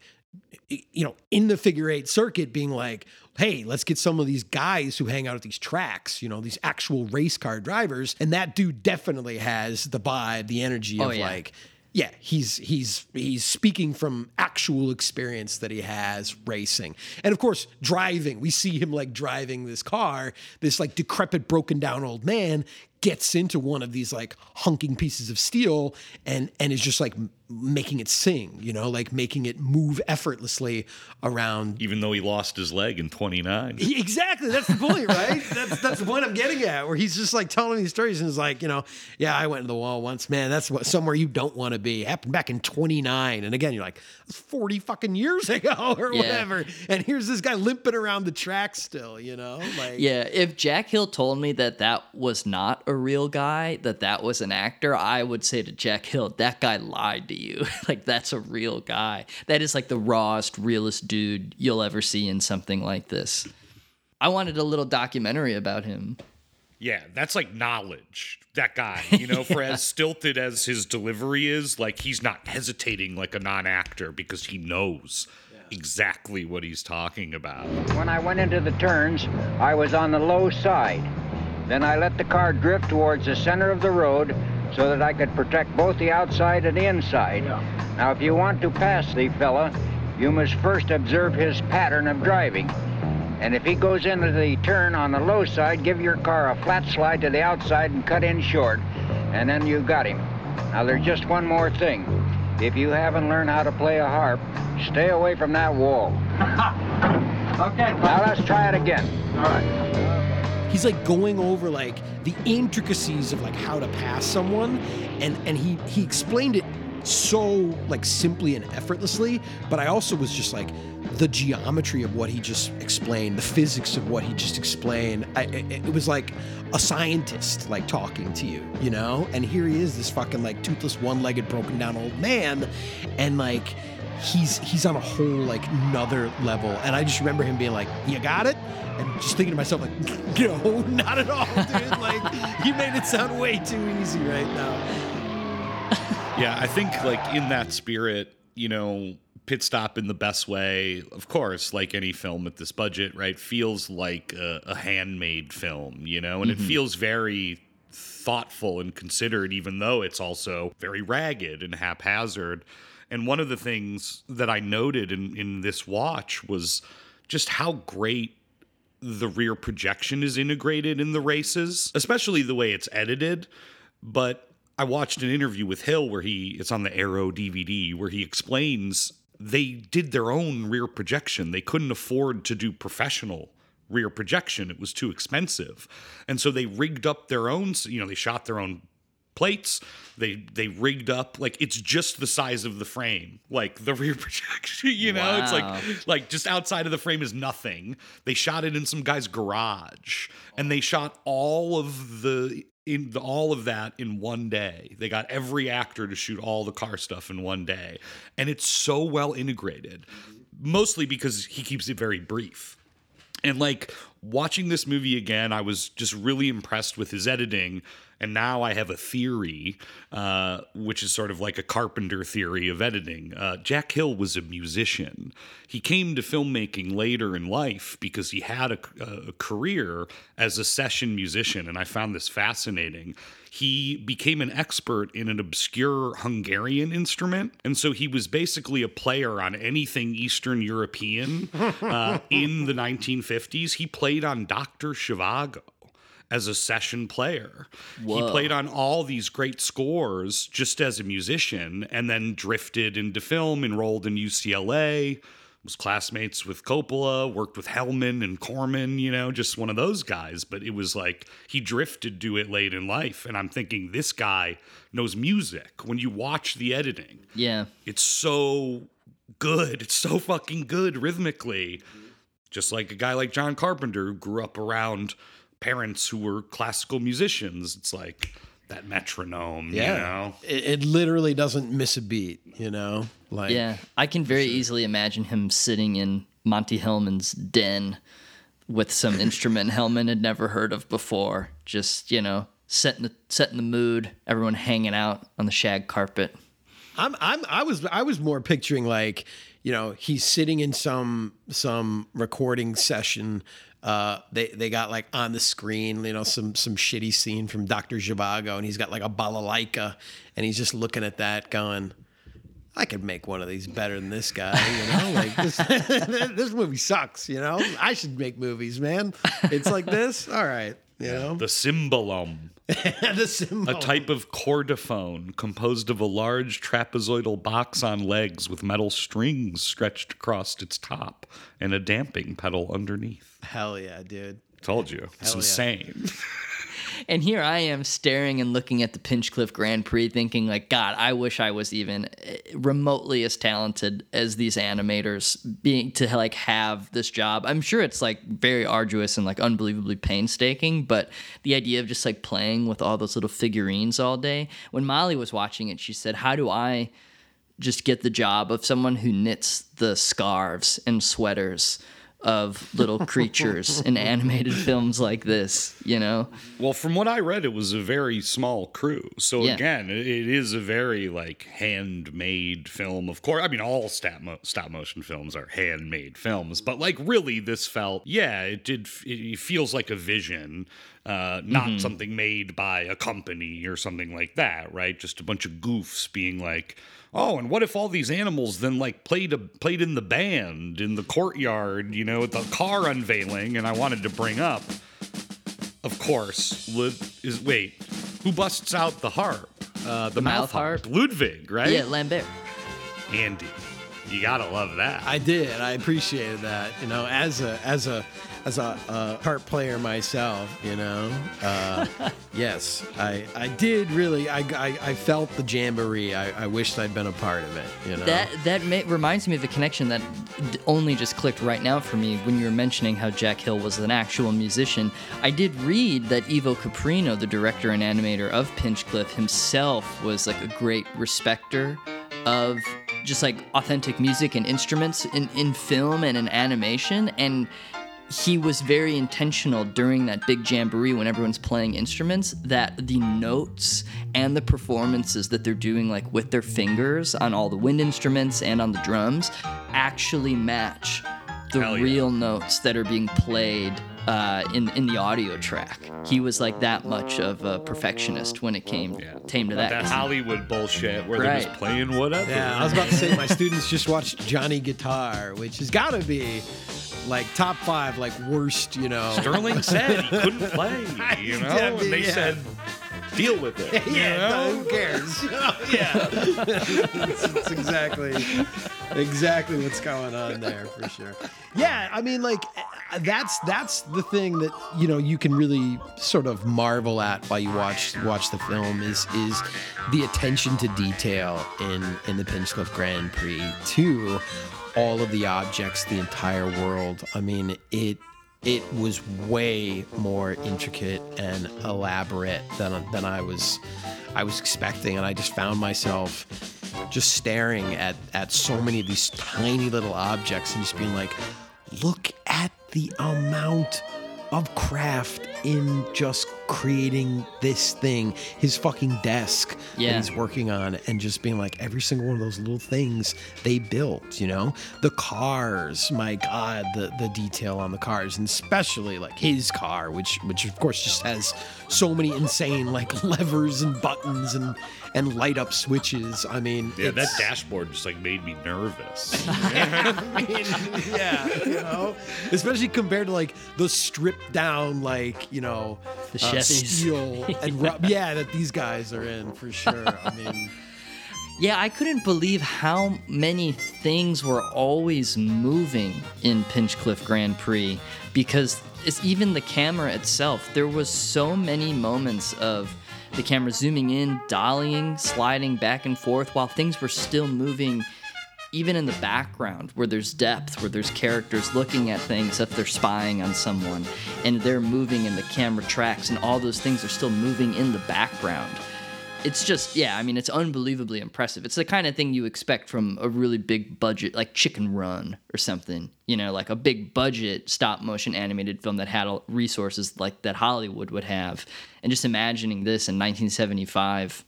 you know, in the figure eight circuit being like, hey, let's get some of these guys who hang out at these tracks, you know, these actual race car drivers. And that dude definitely has the vibe, the energy Oh, of yeah. like, yeah, he's he's he's speaking from actual experience that he has racing. And of course, driving. We see him like driving this car, this like decrepit broken down old man gets into one of these like hunking pieces of steel and and is just like making it sing, you know, like making it move effortlessly around Even though he lost his leg in 29. Exactly. That's the point, right? [LAUGHS] that's that's the point I'm getting at. Where he's just like telling these stories and is like, you know, yeah, I went to the wall once, man. That's what somewhere you don't want to be. Happened back in 29, and again, you're like, that's 40 fucking years [LAUGHS] ago or Yeah. whatever. And here's this guy limping around the track still, you know, like Yeah, if Jack Hill told me that that was not a real guy, that that was an actor, I would say to Jack Hill, that guy lied to you. [LAUGHS] like that's a real guy. That is like the rawest, realest dude you'll ever see in something like this. I wanted a little documentary about him. Yeah, that's like knowledge. That guy, [LAUGHS] you know, for as stilted as his delivery is, like he's not hesitating like a non actor because he knows exactly what he's talking about. When I went into the turns, I was on the low side. Then I let the car drift towards the center of the road so that I could protect both the outside and the inside. Now, if you want to pass the fella, you must first observe his pattern of driving. And if he goes into the turn on the low side, give your car a flat slide to the outside and cut in short, and then you've got him. Now, there's just one more thing. If you haven't learned how to play a harp, stay away from that wall. [LAUGHS] okay. Now, let's try it again. All right. He's like going over like the intricacies of like how to pass someone and and he he explained it so like simply and effortlessly but i also was just like the geometry of what he just explained the physics of what he just explained I, it, it was like a scientist like talking to you you know? And here he is this fucking like toothless one-legged broken down old man and like he's he's on a whole like another level. And i just remember him being like you got it? And just thinking to myself like [LAUGHS] no not at all dude. [LAUGHS] Like you made it sound way too easy right now. Yeah, I think like in that spirit, you know, Pit Stop in the best way, of course, like any film at this budget, right? Feels like a, a handmade film, you know, and it mm-hmm. feels very thoughtful and considered, even though it's also very ragged and haphazard. And one of the things that I noted in, in this watch was just how great the rear projection is integrated in the races, especially the way it's edited. But I watched an interview with Hill where he, it's on the Arrow DVD, where he explains they did their own rear projection. They couldn't afford to do professional rear projection, it was too expensive. And so they rigged up their own, you know, they shot their own plates they they rigged up like it's just the size of the frame like the [LAUGHS] rear projection you know? It's like like just outside of the frame is nothing. They shot it in some guy's garage and they shot all of the in the, all of that in one day. They got every actor to shoot all the car stuff in one day and it's so well integrated mostly because he keeps it very brief. And like watching this movie again, I was just really impressed with his editing. And now I have a theory, uh, which is sort of like a carpenter theory of editing. Uh, Jack Hill was a musician. He came to filmmaking later in life because he had a, a career as a session musician. And I found this fascinating. He became an expert in an obscure Hungarian instrument. And so he was basically a player on anything Eastern European [LAUGHS] uh, in the 1950s. He played on Dr. Zhivago as a session player. He played on all these great scores just as a musician and then drifted into film, enrolled in UCLA, was classmates with Coppola, worked with Hellman and Corman, you know, just one of those guys. But it was like he drifted to it late in life. And I'm thinking this guy knows music. When you watch the editing, Yeah. it's so good. It's so fucking good rhythmically. Just like a guy like John Carpenter who grew up around parents who were classical musicians. It's like that metronome, you know? It, it literally doesn't miss a beat, you know? Like Yeah, I can very easily imagine him sitting in Monte Hellman's den with some [LAUGHS] instrument Hellman had never heard of before. Just you know, setting the setting the mood. Everyone hanging out on the shag carpet. I'm I'm I was I was more picturing like, you know, he's sitting in some some recording session. Uh, they they got like on the screen, you know, some some shitty scene from Doctor Zhivago, and he's got like a balalaika, and he's just looking at that, going, "I could make one of these better than this guy." You know, [LAUGHS] like this [LAUGHS] this movie sucks. You know, I should make movies, man. It's like this. All right, you know, The cymbalum, the symbol. [LAUGHS] a type of chordophone composed of a large trapezoidal box on legs with metal strings stretched across its top and a damping pedal underneath. Hell yeah, dude. Told you. It's Hell yeah. insane. [LAUGHS] And here I am staring and looking at the Pinchcliffe Grand Prix, thinking like, God, I wish I was even eh, remotely as talented as these animators, being to like have this job. I'm sure it's like very arduous and like unbelievably painstaking, but the idea of just like playing with all those little figurines all day. When Molly was watching it, she said, "How do I?" just get the job of someone who knits the scarves and sweaters of little creatures [LAUGHS] in animated films like this, you know? Well, from what I read, it was a very small crew. So Yeah. again, it, it is a very like handmade film. Of course, I mean all stop mo- stop motion films are handmade films, but like really, this felt yeah, it did. f- It feels like a vision, uh, not something made by a company or something like that, right? Just a bunch of goofs being like. Oh, and what if all these animals then like played a played in the band in the courtyard, you know, at the car unveiling? And I wanted to bring up, of course, Lud- is wait, who busts out the harp? Uh, the, mouth, mouth harp. harp? Ludwig, right? Yeah, Lambert. Andy, you gotta love that. I did. I appreciated that. You know, as a as a as a uh, part player myself. You know, uh, [LAUGHS] yes, I I did really. I, I I felt the jamboree. I, I wished I'd been a part of it. You know, That that reminds me of a connection that d- only just clicked right now for me when you were mentioning how Jack Hill was an actual musician. I did read that Ivo Caprino, the director and animator of Pinchcliffe himself, was like a great respecter of just like authentic music and instruments in, in film and in animation and he was very intentional during that big jamboree when everyone's playing instruments that the notes and the performances that they're doing like with their fingers on all the wind instruments and on the drums actually match the yeah. real notes that are being played uh, in in the audio track. He was like that much of a perfectionist when it came came to that. That 'cause he- Hollywood bullshit where they're Right. just playing whatever. Yeah, I was about to say my students just watched Johnny Guitar, which has got to be like top five, like worst, you know. Sterling said he couldn't [LAUGHS] play, you know, Yeah, I mean, and they yeah. said, deal with it. [LAUGHS] you yeah, know? no, who cares? [LAUGHS] Oh, yeah, it's, it's exactly, exactly what's going on there for sure. Yeah, I mean, like that's that's the thing that you know you can really sort of marvel at while you watch watch the film is is the attention to detail in in the Pinchcliffe Grand Prix to all of the objects, the entire world. I mean, it it was way more intricate and elaborate than than I was I was expecting, and I just found myself just staring at at so many of these tiny little objects and just being like, look at the amount of craft in just creating this thing his fucking desk that he's working on and just being like every single one of those little things they built you know? The cars my god the the detail on the cars and especially like his car which which of course just has so many insane like [LAUGHS] levers and buttons and and light up switches. I mean Yeah, that dashboard just like made me nervous. [LAUGHS] I mean, yeah, you know, especially compared to like the stripped down, like you know, The uh, steel [LAUGHS] and ru- yeah, that these guys are in for sure. I mean, Yeah, I couldn't believe how many things were always moving in Pinchcliffe Grand Prix because it's even the camera itself. There was so many moments of the camera zooming in, dollying, sliding back and forth while things were still moving even in the background where there's depth, where there's characters looking at things if they're spying on someone and they're moving and the camera tracks and all those things are still moving in the background. It's just yeah i mean it's unbelievably impressive. It's the kind of thing you expect from a really big budget like chicken run or something you know like a big budget stop motion animated film that had resources like that hollywood would have. And just imagining this in 1975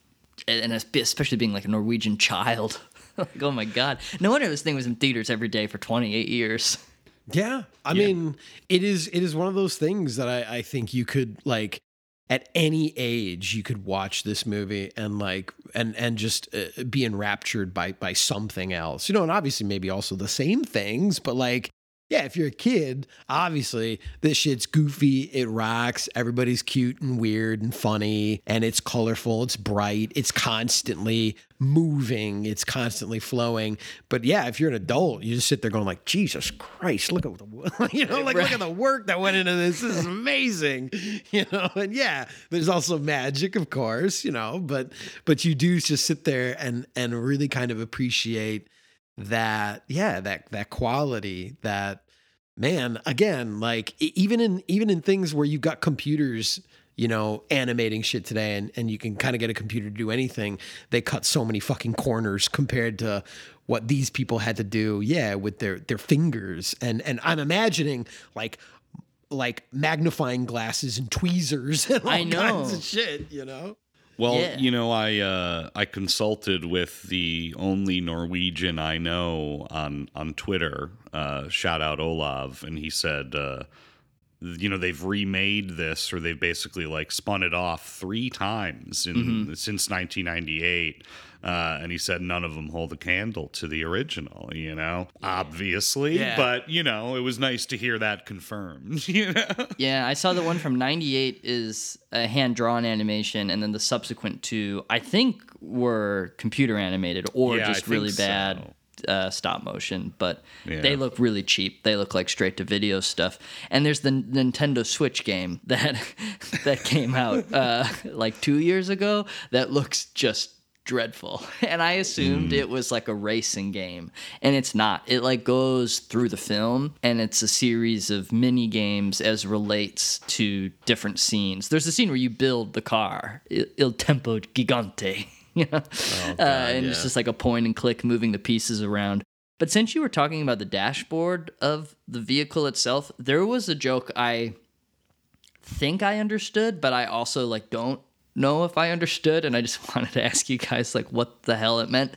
and and especially being like a norwegian child [LAUGHS] like oh my god. No wonder this thing was in theaters every day for 28 years. Yeah, I mean, it is it is one of those things that I, I think you could like at any age you could watch this movie and like and and just uh, be enraptured by by something else. You know and obviously maybe also the same things but like yeah if you're a kid obviously this shit's goofy it rocks everybody's cute and weird and funny and it's colorful it's bright it's constantly moving it's constantly flowing. But yeah if you're an adult you just sit there going like jesus christ look at the [LAUGHS] you know like look at the work that went into this. This is amazing. [LAUGHS] You know and yeah there's also magic of course you know but but you do just sit there and and really kind of appreciate that yeah that that quality that man again like even in even in things where you've got computers you know animating shit today and, and you can kind of get a computer to do anything they cut so many fucking corners compared to what these people had to do yeah with their their fingers and and i'm imagining like like magnifying glasses and tweezers and all I know. kinds of shit you know Well, Yeah. you know, I uh, I consulted with the only Norwegian I know on on Twitter. Uh, shout out Olav, and he said, uh, you know, they've remade this, or they've basically like spun it off three times in Mm-hmm. since 1998. Uh, and he said none of them hold a candle to the original, you know, obviously. Yeah. But, you know, it was nice to hear that confirmed, [LAUGHS] you know? Yeah, I saw the one from 98 is a hand drawn animation, and then the subsequent two, I think, were computer animated or Yeah, I just really think bad uh, stop motion. But Yeah. they look really cheap. They look like straight to video stuff. And there's the Nintendo Switch game [LAUGHS] that that came out uh, like two years ago that looks just dreadful. [LAUGHS] And i assumed it was like a racing game and it's not. It like goes through the film and it's a series of mini games as relates to different scenes. There's a scene where you build the car il, il tempo gigante. [LAUGHS] You know uh, and it's just like a point and click moving the pieces around. But since you were talking about the dashboard of the vehicle itself, there was a joke I think I understood, but I also like don't know if I understood and I just [LAUGHS] wanted to ask you guys like what the hell it meant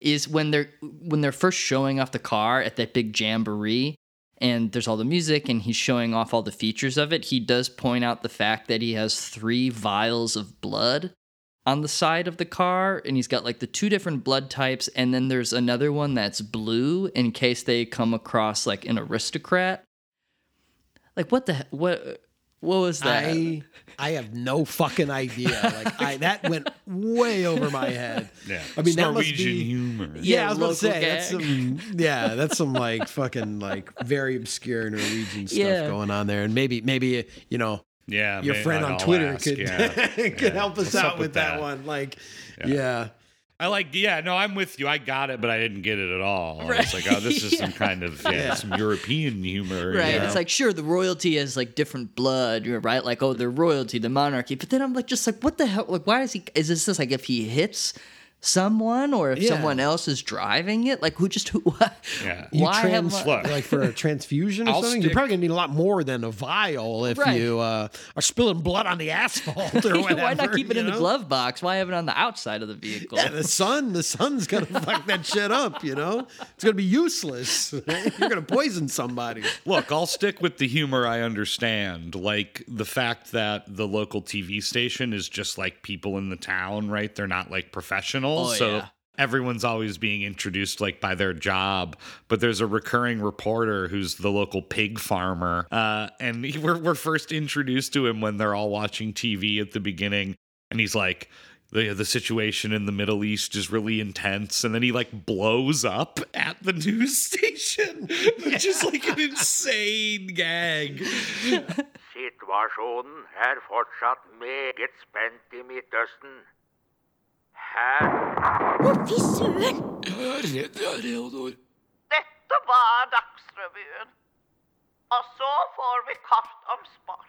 is when they're when they're first showing off the car at that big jamboree and there's all the music and he's showing off all the features of it, he does point out the fact that he has three vials of blood on the side of the car and he's got like the two different blood types and then there's another one that's blue in case they come across like an aristocrat. Like what the what what was that? I I have no fucking idea. [LAUGHS] Like I that went way over my head. Yeah. I mean It's that must Norwegian be humor. Yeah, Yeah, I was about to local say that's some yeah, that's some like fucking like very obscure Norwegian stuff Yeah. going on there, and maybe maybe you know Yeah, your may- friend I'll on Twitter ask, could yeah. [LAUGHS] could Yeah. help us What's out with that, one. Like yeah. I like, yeah, no, I'm with you. I got it, but I didn't get it at all. It's like, oh, this is some [LAUGHS] kind of yeah, some European humor. you Right. know? It's like sure the royalty has like different blood, you're right? Like oh they're royalty, the monarchy. But then I'm like just like what the hell like why is he is this just like if he hits someone or if Yeah. someone else is driving it? Like who just who [LAUGHS] why, Yeah. You why have trans, Look. like for a transfusion or I'll something? You're probably gonna need a lot more than a vial if Right. you uh, are spilling blood on the asphalt or whatever. [LAUGHS] why not keep it you in the glove box? Why have it on the outside of the vehicle? Yeah, the sun, the sun's gonna [LAUGHS] fuck that shit up. You know, it's gonna be useless. You're gonna poison somebody. Look, I'll stick with the humor I understand. Like the fact that the local TV station is just like people in the town, right? They're not like professionals. Oh, so yeah. everyone's always being introduced like by their job. But there's a recurring reporter who's the local pig farmer. Uh, and he- we're, we're first introduced to him when they're all watching TV at the beginning. And he's like, the, the situation in the Middle East is really intense, and then he like blows up at the [LAUGHS] news station, which is like an insane gag. Situasjonen er fortsatt meget spent i Midtøsten. Her Å, fy søren! Jeg er redd, jeg, Reodor. Dette var Dagsrevyen. Og så får vi kart om sport.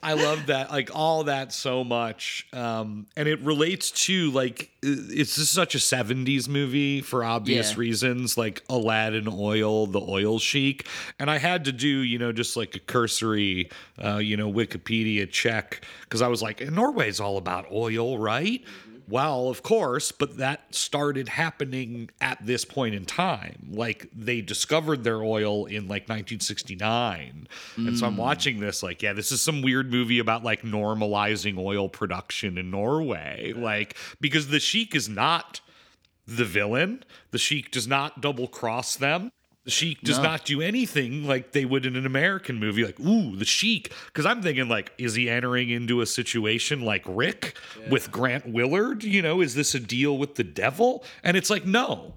I love that, like all that so much. Um, and it relates to like it's just such a 70s movie for obvious Yeah. reasons, like Aladdin Oil, the oil sheik. And I had to do, you know, just like a cursory uh, you know, Wikipedia check because I was like, Norway's all about oil, right? Well, of course, but that started happening at this point in time. Like they discovered their oil in like 1969. And so I'm mm. watching this like, yeah, this is some weird movie about like normalizing oil production in Norway. Like because the sheik is not the villain. The sheik does not double cross them. The Sheik does No. not do anything like they would in an American movie, like, ooh, the Sheik. Because I'm thinking, like, is he entering into a situation like Rick with Grant Willard? You know, is this a deal with the devil? And it's like, no.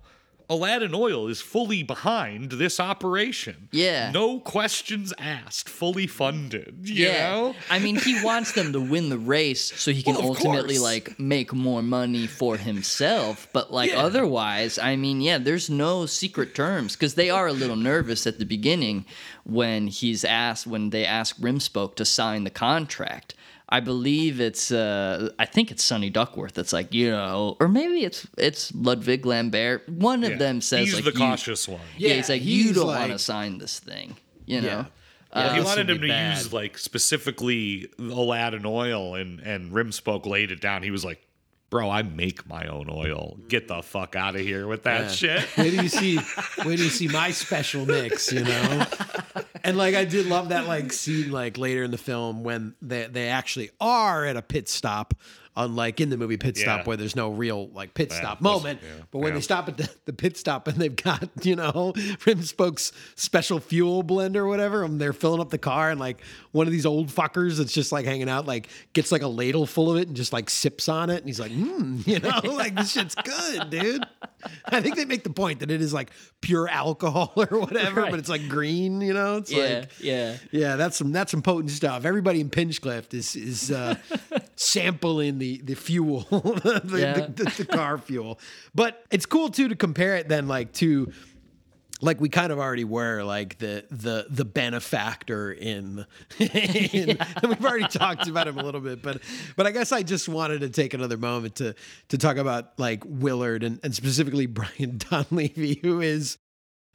Aladdin Oil is fully behind this operation. Yeah. No questions asked, fully funded. You know? I mean, he wants them to win the race so he can Well, ultimately course. like make more money for himself. But like Yeah. otherwise, I mean, yeah, there's no secret terms because they are a little nervous at the beginning when he's asked when they ask Rimspoke to sign the contract. I believe it's uh I think it's Sonny Duckworth that's like, you know, or maybe it's it's Ludwig Lambert. One of Yeah. them says He's like the you- cautious one. Yeah, Yeah, he's like, you don't want to sign this thing. You know? Yeah. Uh, he wanted him to bad. use like specifically Aladdin oil, and and Rimspoke laid it down. He was like, "Bro, I make my own oil. Get the fuck out of here with that Yeah. shit." Where do you see, [LAUGHS] Where do you see my special mix, you know. And like I did love that like scene like later in the film when they they actually are at a pit stop, unlike in the movie Pit Stop Yeah. where there's no real like pit Yeah, stop that's- moment. yeah, But when yeah. they stop at the, the pit stop and they've got you know [LAUGHS] Rimspoke's special fuel blend or whatever, and they're filling up the car and like one of these old fuckers that's just like hanging out like gets like a ladle full of it and just like sips on it and he's like, hmm, [LAUGHS] you know, like this shit's good, dude. [LAUGHS] I think they make the point that it is like pure alcohol or whatever, Right. but it's like green, you know? It's yeah, like yeah. yeah, that's some that's some potent stuff. Everybody in Pinchcliffe is is uh, [LAUGHS] sampling the the fuel, [LAUGHS] the, Yeah. the, the, the car fuel. But it's cool too to compare it then like to like we kind of already were like the the the benefactor in, [LAUGHS] in [LAUGHS] we've already talked about him a little bit but but I guess I just wanted to take another moment to to talk about like Willard and, and specifically [LAUGHS] Brian Donlevy who is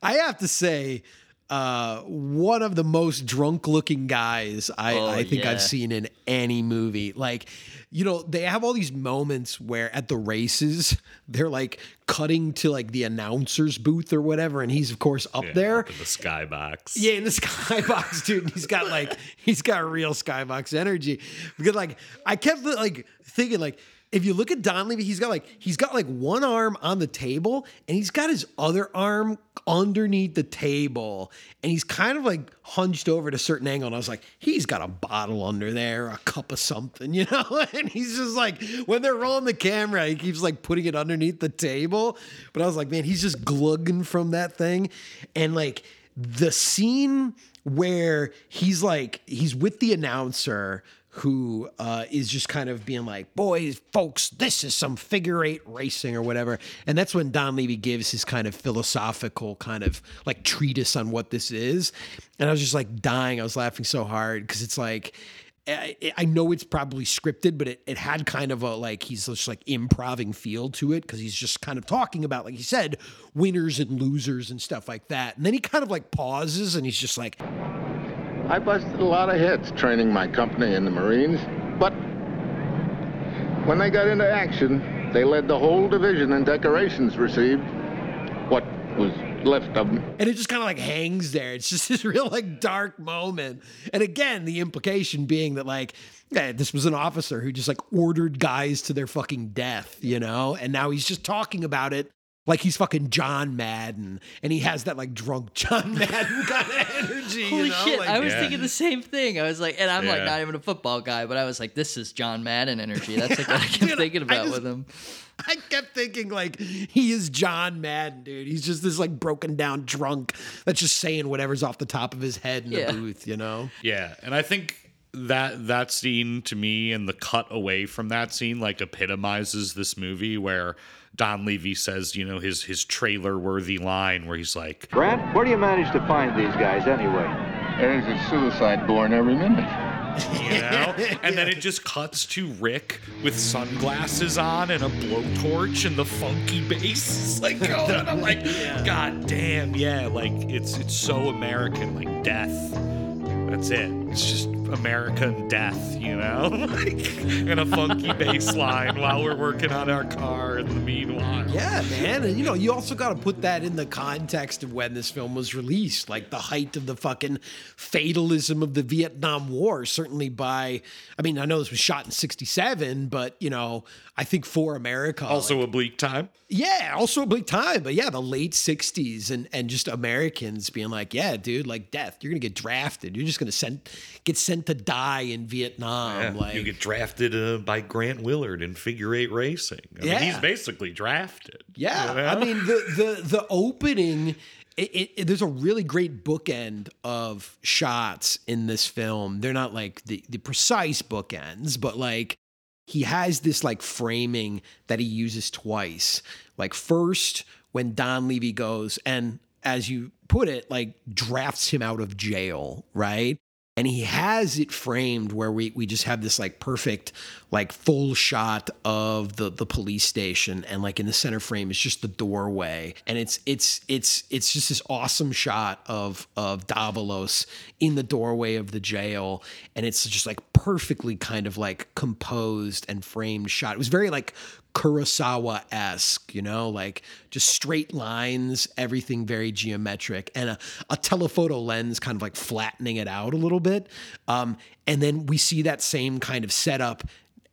I have to say, uh, one of the most drunk looking guys I, Oh, I think yeah. I've seen in any movie. Like, you know, they have all these moments where at the races, [LAUGHS] they're like cutting to like the announcer's booth or whatever, and he's of course up Yeah, there. up in the skybox. Yeah, in the [LAUGHS] skybox, dude. He's got like he's got real skybox energy. Because like I kept like thinking like if you look at Donlevy, he's got like he's got like one arm on the table and he's got his other arm underneath the table and he's kind of like hunched over at a certain angle. And I was like, he's got a bottle under there, a cup of something, [LAUGHS] you know? And he's just like, when they're rolling the camera, he keeps like putting it underneath the table. But I was like, man, he's just glugging from that thing. And like the scene where he's like he's with the announcer who uh, is just kind of being like, boys, folks, this is some figure eight racing or whatever. And that's when Donlevy gives his kind of philosophical kind of like treatise on what this is. And I was just like dying. I was laughing so hard because it's like, I, I know it's probably scripted, but it, it had kind of a like he's just like improving feel to it because he's just kind of talking about, like he said, winners and losers and stuff like that. And then he kind of like pauses and he's just like, I busted a lot of heads training my company in the Marines, but when they got into action, they led the whole division in decorations received. What was left of them. and it just kind of like hangs there. It's just [LAUGHS] this real like dark moment. And again, the implication being that like, yeah, this was an officer who just like ordered guys to their fucking death, you know? And now he's just talking about it like he's fucking John Madden. And he has that like drunk John [LAUGHS] Madden kind of energy. Holy you know? shit! Like- I was thinking the same thing. I was like, and I'm like not even a football guy, but I was like, this is John Madden energy. [LAUGHS] That's like what I kept thinking about with him. I kept thinking like he is John Madden, dude. He's just this like broken down drunk that's just saying whatever's off the top of his head in Yeah. the booth, you know? Yeah, and I think that that scene to me and the cut away from that scene like epitomizes this movie where Donlevy says, you know, his his trailer worthy line where he's like, Grant, where do you manage to find these guys anyway? There's a suicide born every minute. you know? [LAUGHS] And then it just cuts to Rick with sunglasses on and a blowtorch and the funky bass is like [LAUGHS] going. And I'm like, God damn, yeah, like it's it's so American, like death. That's it. It's just American death, you know? [LAUGHS] like and a funky bass line while we're working on our car in the meanwhile. Yeah, man. And you know, you also got to put that in the context of when this film was released, like the height of the fucking fatalism of the Vietnam War. Certainly by, I mean, I know this was shot in 67, but, you know, I think for America. Also a bleak time. Yeah, also a bleak time, but yeah, the late '60s and and just Americans being like, yeah, dude, like death. You're gonna get drafted. You're just gonna send get sent to die in Vietnam. Yeah, like, you get drafted uh, by Grant Willard in figure eight racing. I mean, he's basically drafted. Yeah, you know? I mean the [LAUGHS] the the opening. It, it, it- there's a really great bookend of shots in this film. They're not like the the precise bookends, but like he has this like framing that he uses twice. Like first when Donlevy goes and as you put it, like drafts him out of jail, right? And he has it framed where we we just have this like perfect like full shot of the the police station. And like in the center frame is just the doorway. And it's it's it's it's just this awesome shot of of Davalos in the doorway of the jail. And it's just like perfectly kind of like composed and framed shot. It was very like Kurosawa esque, you know, like just straight lines, everything very geometric, and a, a telephoto lens kind of like flattening it out a little bit. Um, and then we see that same kind of setup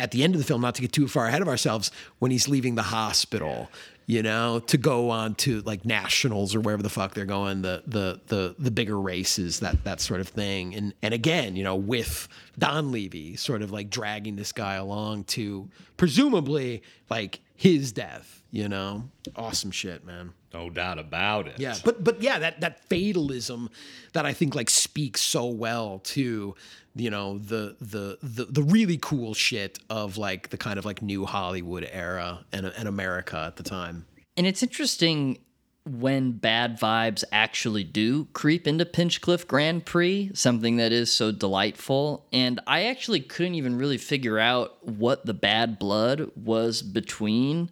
at the end of the film, not to get too far ahead of ourselves, when he's leaving the hospital. You know, to go on to like nationals or wherever the fuck they're going, the the the the bigger races, that that sort of thing. And and again, you know, with Donlevy sort of like dragging this guy along to presumably like his death, you know? Awesome shit, man. No doubt about it. Yeah, but but yeah, that that fatalism that I think like speaks so well to you know the the the the really cool shit of like the kind of like new Hollywood era and and America at the time. And it's interesting when bad vibes actually do creep into Pinchcliffe Grand Prix, something that is so delightful. And I actually couldn't even really figure out what the bad blood was between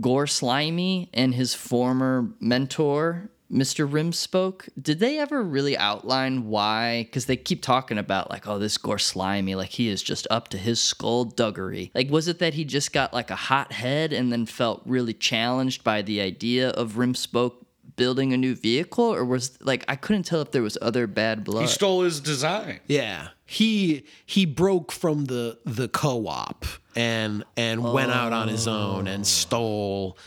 Gore Slimey and his former mentor Mr. Rimspoke. did they ever really outline why? Because they keep talking about, like, oh, this Gore Slimey, like, he is just up to his skullduggery. Like, was it that he just got, like, a hot head and then felt really challenged by the idea of Rimspoke building a new vehicle? Or was, like, I couldn't tell if there was other bad blood. He stole his design. Yeah. He he broke from the the co-op and and went out on his own and stole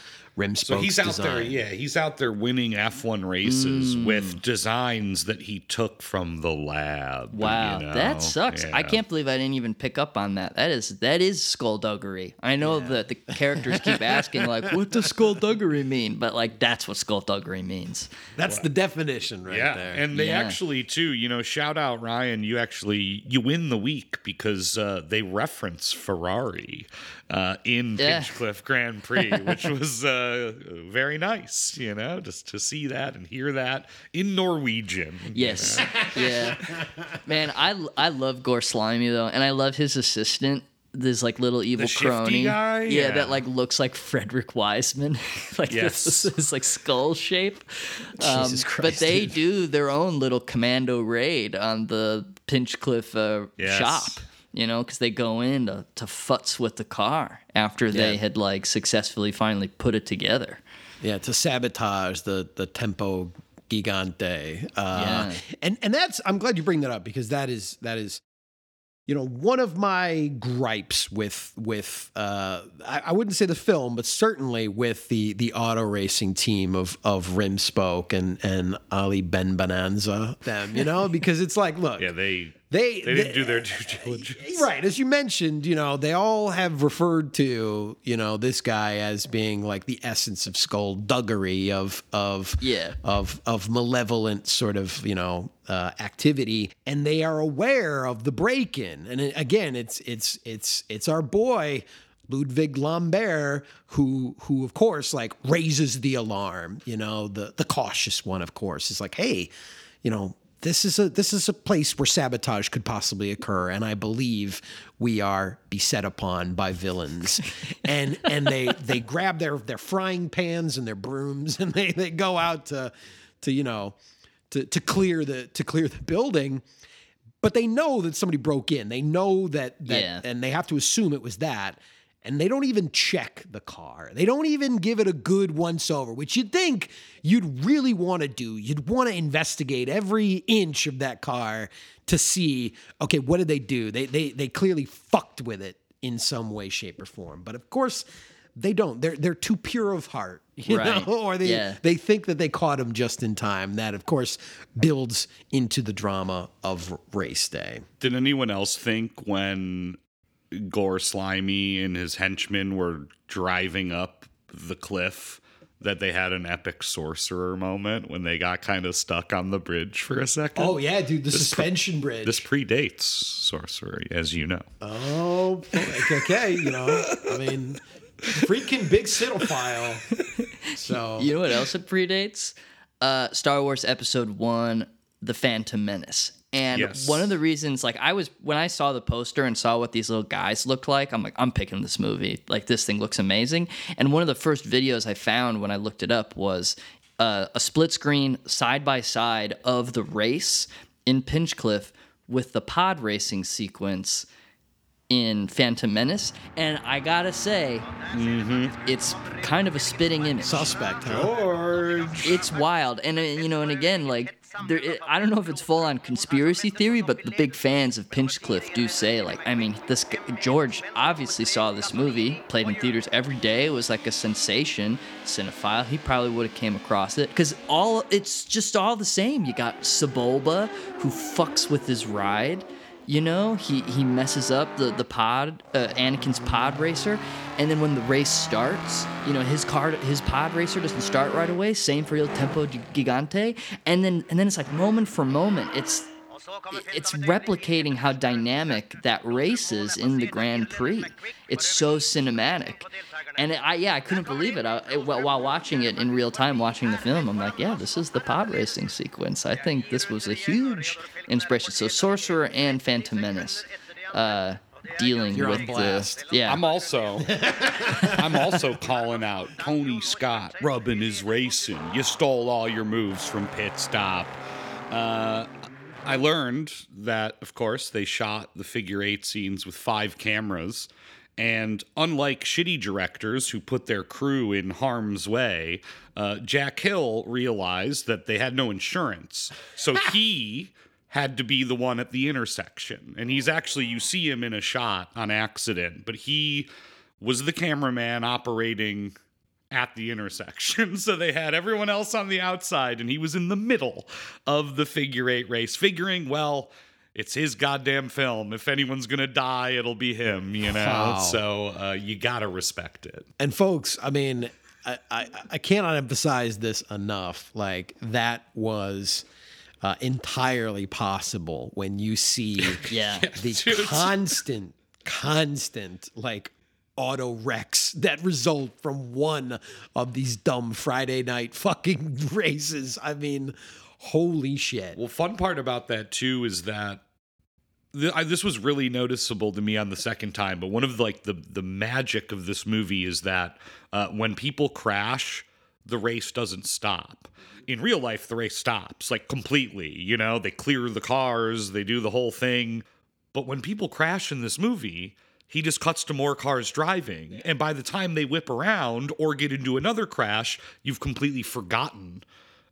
Rimspoke's So he's out design. there, yeah, he's out there winning F1 races Mm. with designs that he took from the lab. Wow, you know? that sucks. I can't believe I didn't even pick up on that. That is that is skullduggery. I know that the characters keep [LAUGHS] asking like, "What does skullduggery mean?" But like, that's what skullduggery means. That's the definition right yeah, there. and they Yeah. actually too, you know, shout out Ryan. You actually you win the week because uh, they reference Ferrari uh, in Yeah. Pinchcliffe Grand Prix, [LAUGHS] which was uh, very nice. You know, just to see that and hear that in Norwegian. you Yes, know. yeah, man. I I love Gore Slimey though, and I love his assistant. This like little evil shifty crony, guy? yeah, Yeah. that like looks like Frederick Wiseman, [LAUGHS] like Yes. this is like skull shape. Um, Jesus but they dude. do their own little commando raid on the Pinchcliffe uh, Yes. shop. You know, because they go in to, to futz with the car after they had like successfully finally put it together. Yeah, to sabotage the the tempo gigante. Uh, Yeah. and and that's I'm glad you bring that up because that is that is you know one of my gripes with with uh, I, I wouldn't say the film, but certainly with the the auto racing team of of Rimspoke and and Ali Ben Bonanza them. You know because it's like look yeah, they they they didn't do their due diligence. [LAUGHS] Right, as you mentioned, you know, they all have referred to, you know, this guy as being like the essence of skullduggery of of Yeah. of of malevolent sort of, you know, uh, activity, and they are aware of the break-in. And it- again, it's it's it's it's our boy Ludwig Lambert, who who of course like raises the alarm. You know, the the cautious one, of course, is like, hey, you know, this is a this is a place where sabotage could possibly occur, and I believe we are beset upon by villains. [LAUGHS] and and they they grab their their frying pans and their brooms, and they they go out to to you know to to clear the to clear the building. But they know that somebody broke in. They know that, that Yeah. and they have to assume it was that. And they don't even check the car. They don't even give it a good once over, which you'd think you'd really want to do. You'd want to investigate every inch of that car to see, okay, what did they do? They they they clearly fucked with it in some way, shape, or form. But of course, they don't. They're they're too pure of heart, [LAUGHS] you Right. know, or they Yeah. they think that they caught him just in time. That of course builds into the drama of race day. Did anyone else think when Gore Slimey and his henchmen were driving up the cliff that they had an epic sorcerer moment when they got kind of stuck on the bridge for a second? Oh yeah, dude, the This pre- suspension bridge. This predates sorcery, as you know. Oh, okay. You know, I mean, freaking big cinephile. So You know what else it predates? Uh, Star Wars Episode One: The Phantom Menace. And Yes. one of the reasons, like, I was when I saw the poster and saw what these little guys looked like, I'm like, I'm picking this movie. Like, this thing looks amazing. And one of the first videos I found when I looked it up was uh, a split screen side by side of the race in Pinchcliffe with the pod racing sequence in Phantom Menace, and I gotta say, it's kind of a spitting image. Suspect, huh? George. It's wild, and uh, you know, and again, like, there, I don't know if it's full on conspiracy theory, but the big fans of Pinchcliffe do say, like, I mean, this George obviously saw this movie, played in theaters every day. It was like a sensation. Cinephile, he probably would have came across it because all it's just all the same. You got Sebulba who fucks with his ride. You know, he, he messes up the the pod, uh, Anakin's pod racer, and then when the race starts, you know his car, his pod racer doesn't start right away. Same for Il Tempo Gigante, and then and then it's like moment for moment, it's it's replicating how dynamic that race is in the Grand Prix. It's so cinematic, and I yeah I couldn't believe it. I, it- while while watching it in real time, watching the film, I'm like, yeah, this is the pod racing sequence. I think this was a huge inspiration. So Sorcerer and Phantom Menace. Uh, dealing You're with blast. the [LAUGHS] yeah. I'm also [LAUGHS] I'm also calling out Tony Scott rubbing his racing. You stole all your moves from Pit Stop. Uh, I learned that, of course, they shot the figure eight scenes with five cameras. And unlike shitty directors who put their crew in harm's way, uh, Jack Hill realized that they had no insurance. So [LAUGHS] he had to be the one at the intersection. And he's actually, you see him in a shot on accident, but he was the cameraman operating at the intersection. [LAUGHS] So they had everyone else on the outside, and he was in the middle of the figure eight race, figuring, well, it's his goddamn film. If anyone's gonna die, it'll be him, you know. Wow. So uh, you gotta respect it. And folks, I mean, I, I, I cannot emphasize this enough. Like that was uh, entirely possible when you see [LAUGHS] Yeah. [LAUGHS] the dude. constant, constant like auto wrecks that result from one of these dumb Friday night fucking [LAUGHS] races. I mean, holy shit. Well, fun part about that too is that th- I, this was really noticeable to me on the second time. But one of like the the magic of this movie is that uh, when people crash, the race doesn't stop. In real life, the race stops like completely. You know, they clear the cars, they do the whole thing. But when people crash in this movie, he just cuts to more cars driving. And by the time they whip around or get into another crash, you've completely forgotten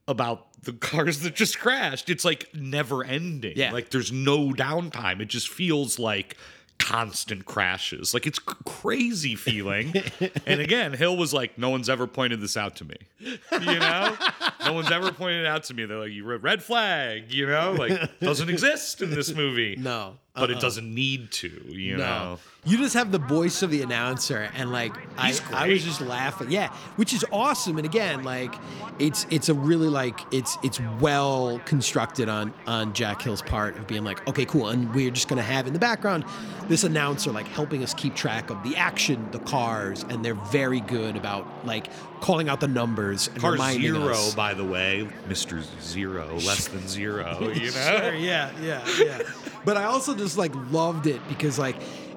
about the cars that just crashed. It's like never ending. Yeah. Like there's no downtime. It just feels like constant crashes. Like it's crazy feeling. [LAUGHS] and again, Hill was like, no one's ever pointed this out to me. You know? no one's ever pointed it out to me. They're like, you red flag, you know? Like doesn't exist in this movie. No. But it uh-uh. doesn't need to, you know. You just have the voice of the announcer, and like I, I was just laughing. Yeah, which is awesome. And again, like it's it's a really like it's it's well constructed on on Jack Hill's part of being like, okay, cool, and we're just gonna have in the background this announcer like helping us keep track of the action, the cars, and they're very good about like calling out the numbers and Car reminding zero, us. by the way, Mr. Zero, less than zero, [LAUGHS] you know? Sure, yeah, yeah, yeah. But I also just like loved it because like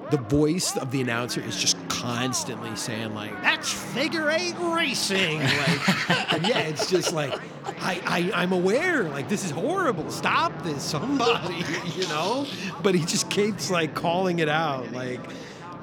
the voice of the announcer is just constantly saying like that's figure eight racing like and yeah it's just like I, I i'm aware like this is horrible. Stop this somebody [LAUGHS] you know? But he just keeps like calling it out like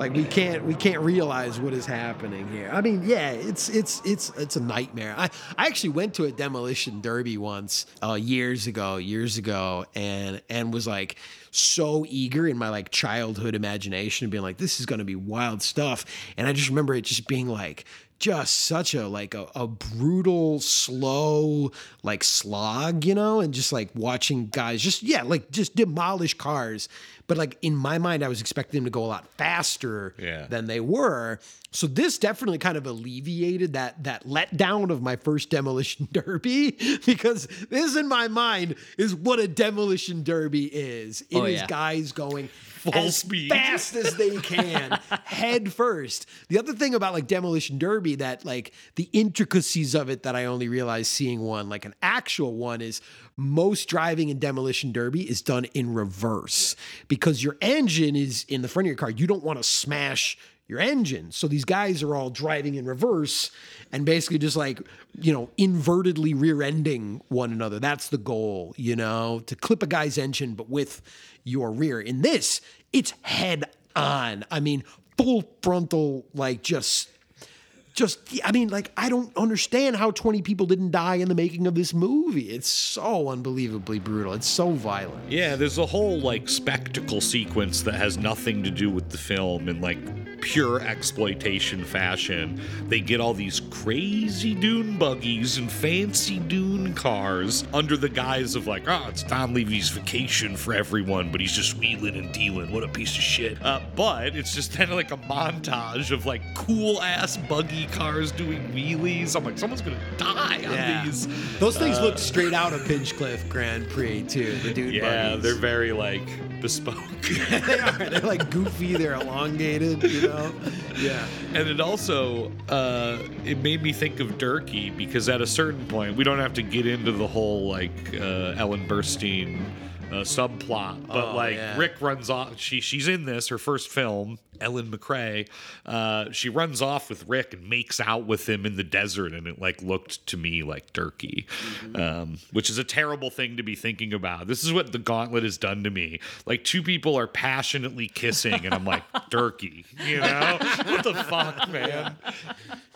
like we can't we can't realize what is happening here. I mean, yeah, it's it's it's it's a nightmare. I I actually went to a demolition derby once uh, years ago, years ago, and and was like so eager in my like childhood imagination, being like, this is gonna be wild stuff. And I just remember it just being like just such a like a, a brutal slow like slog you know and just like watching guys just yeah like just demolish cars but like in my mind i was expecting them to go a lot faster Yeah. than they were so this definitely kind of alleviated that that letdown of my first demolition [LAUGHS] derby because this in my mind is what a demolition derby is It oh, is Oh, yeah. guys going Full as speed. fast as they [LAUGHS] can head first the other thing about like demolition derby that like the intricacies of it that i only realized seeing one like an actual one is most driving in demolition derby is done in reverse because your engine is in the front of your car you don't want to smash your engine. So these guys are all driving in reverse and basically just like, you know, invertedly rear ending one another. That's the goal, you know, to clip a guy's engine, but with your rear. In this, it's head on. I mean, full frontal, like just. Just, I mean, like, I don't understand how 20 people didn't die in the making of this movie. It's so unbelievably brutal. It's so violent. Yeah, there's a whole like spectacle sequence that has nothing to do with the film in like pure exploitation fashion. They get all these crazy dune buggies and fancy dune cars under the guise of like, oh, it's Donlevy's vacation for everyone, but he's just wheeling and dealing. What a piece of shit. Uh, but it's just [LAUGHS] kind of like a montage of like cool ass buggy cars doing wheelies. I'm like, someone's gonna die on these. Those things Uh, look straight out of Pinchcliffe Grand Prix, too. The dude Yeah, buggies. they're very like bespoke. [LAUGHS] they are. They're like goofy. They're elongated. You know. Yeah. And it also uh, it made me think of Durkee because at a certain point we don't have to get into the whole like uh, Ellen Burstyn a subplot. But Oh, like yeah. Rick runs off. She she's in this her first film. Ellen McRae. Uh, she runs off with Rick and makes out with him in the desert, and it like looked to me like Durkee, um, which is a terrible thing to be thinking about. This is what the Gauntlet has done to me. Like two people are passionately kissing, and I'm like [LAUGHS] Durkee. You know what the fuck, man?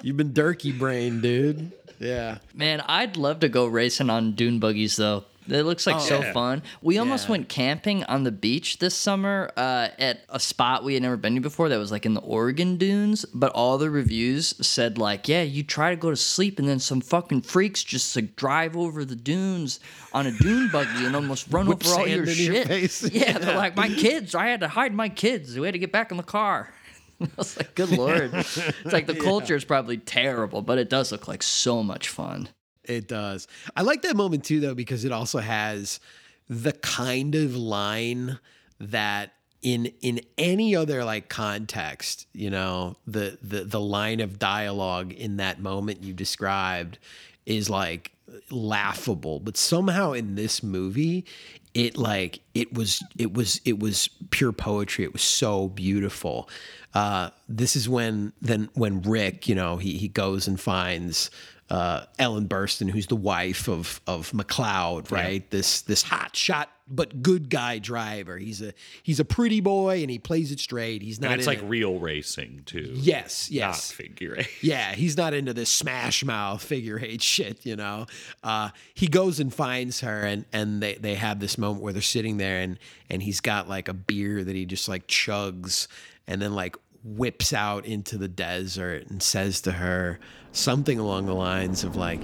You've been Durkee brain, dude. Yeah. Man, I'd love to go racing on dune buggies though. It looks like Oh, so yeah. fun. We almost Yeah. went camping on the beach this summer uh, at a spot we had never been to before that was like in the Oregon dunes. But all the reviews said like, yeah, you try to go to sleep and then some fucking freaks just like drive over the dunes on a dune buggy and almost run Whip over all your in your shit. [LAUGHS] Yeah, they're like, my kids. I had to hide my kids. We had to get back in the car. [LAUGHS] I was like, good [LAUGHS] lord. It's like the Yeah. culture is probably terrible, but it does look like so much fun. It does. I like that moment too, though, because it also has the kind of line that in in any other like context, you know, the the the line of dialogue in that moment you described is like laughable, but somehow in this movie, it like it was it was it was pure poetry. It was so beautiful. Uh, this is when then when Rick, you know, he he goes and finds uh, Ellen Burstyn, who's the wife of of McLeod, right? This this hot shot but good guy driver. He's a he's a pretty boy and he plays it straight. He's not. And it's like it. real racing too. Yes, Not yes. figure eight. Yeah, he's not into this smash mouth figure eight [LAUGHS] shit, you know. Uh, he goes and finds her, and and they they have this moment where they're sitting there, and and he's got like a beer that he just like chugs, and then like whips out into the desert and says to her something along the lines of like,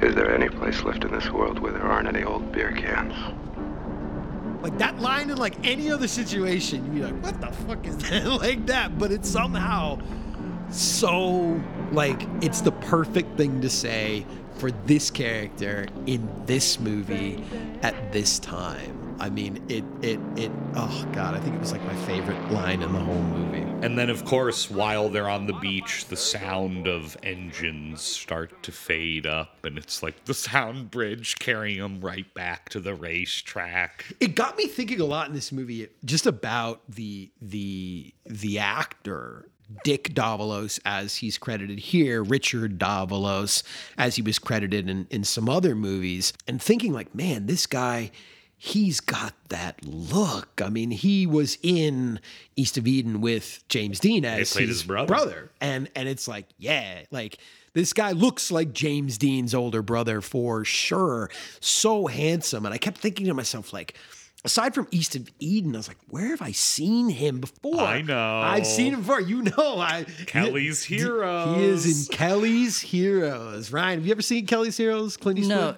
Is there any place left in this world where there aren't any old beer cans? like that line in like any other situation, you'd be like, what the fuck is [LAUGHS] that like that? But it's somehow so like it's the perfect thing to say for this character in this movie at this time. I mean, it it it oh god, I think it was like my favorite line in the whole movie. And then, of course, while they're on the beach, the sound of engines start to fade up, and it's like the sound bridge carrying them right back to the racetrack. It got me thinking a lot in this movie just about the the the actor Dick Davalos as he's credited here, Richard Davalos as he was credited in, in some other movies, and thinking like, man, this guy, he's got that look. I mean, he was in East of Eden with James Dean as played his brother. And and it's like, yeah, like this guy looks like James Dean's older brother for sure. So handsome. And I kept thinking to myself, like, aside from East of Eden, I was like, where have I seen him before? I know. I've seen him before. You know, I [LAUGHS] Kelly's He Heroes. He is in Kelly's Heroes. Ryan, have you ever seen Kelly's Heroes? Clint Eastwood? No,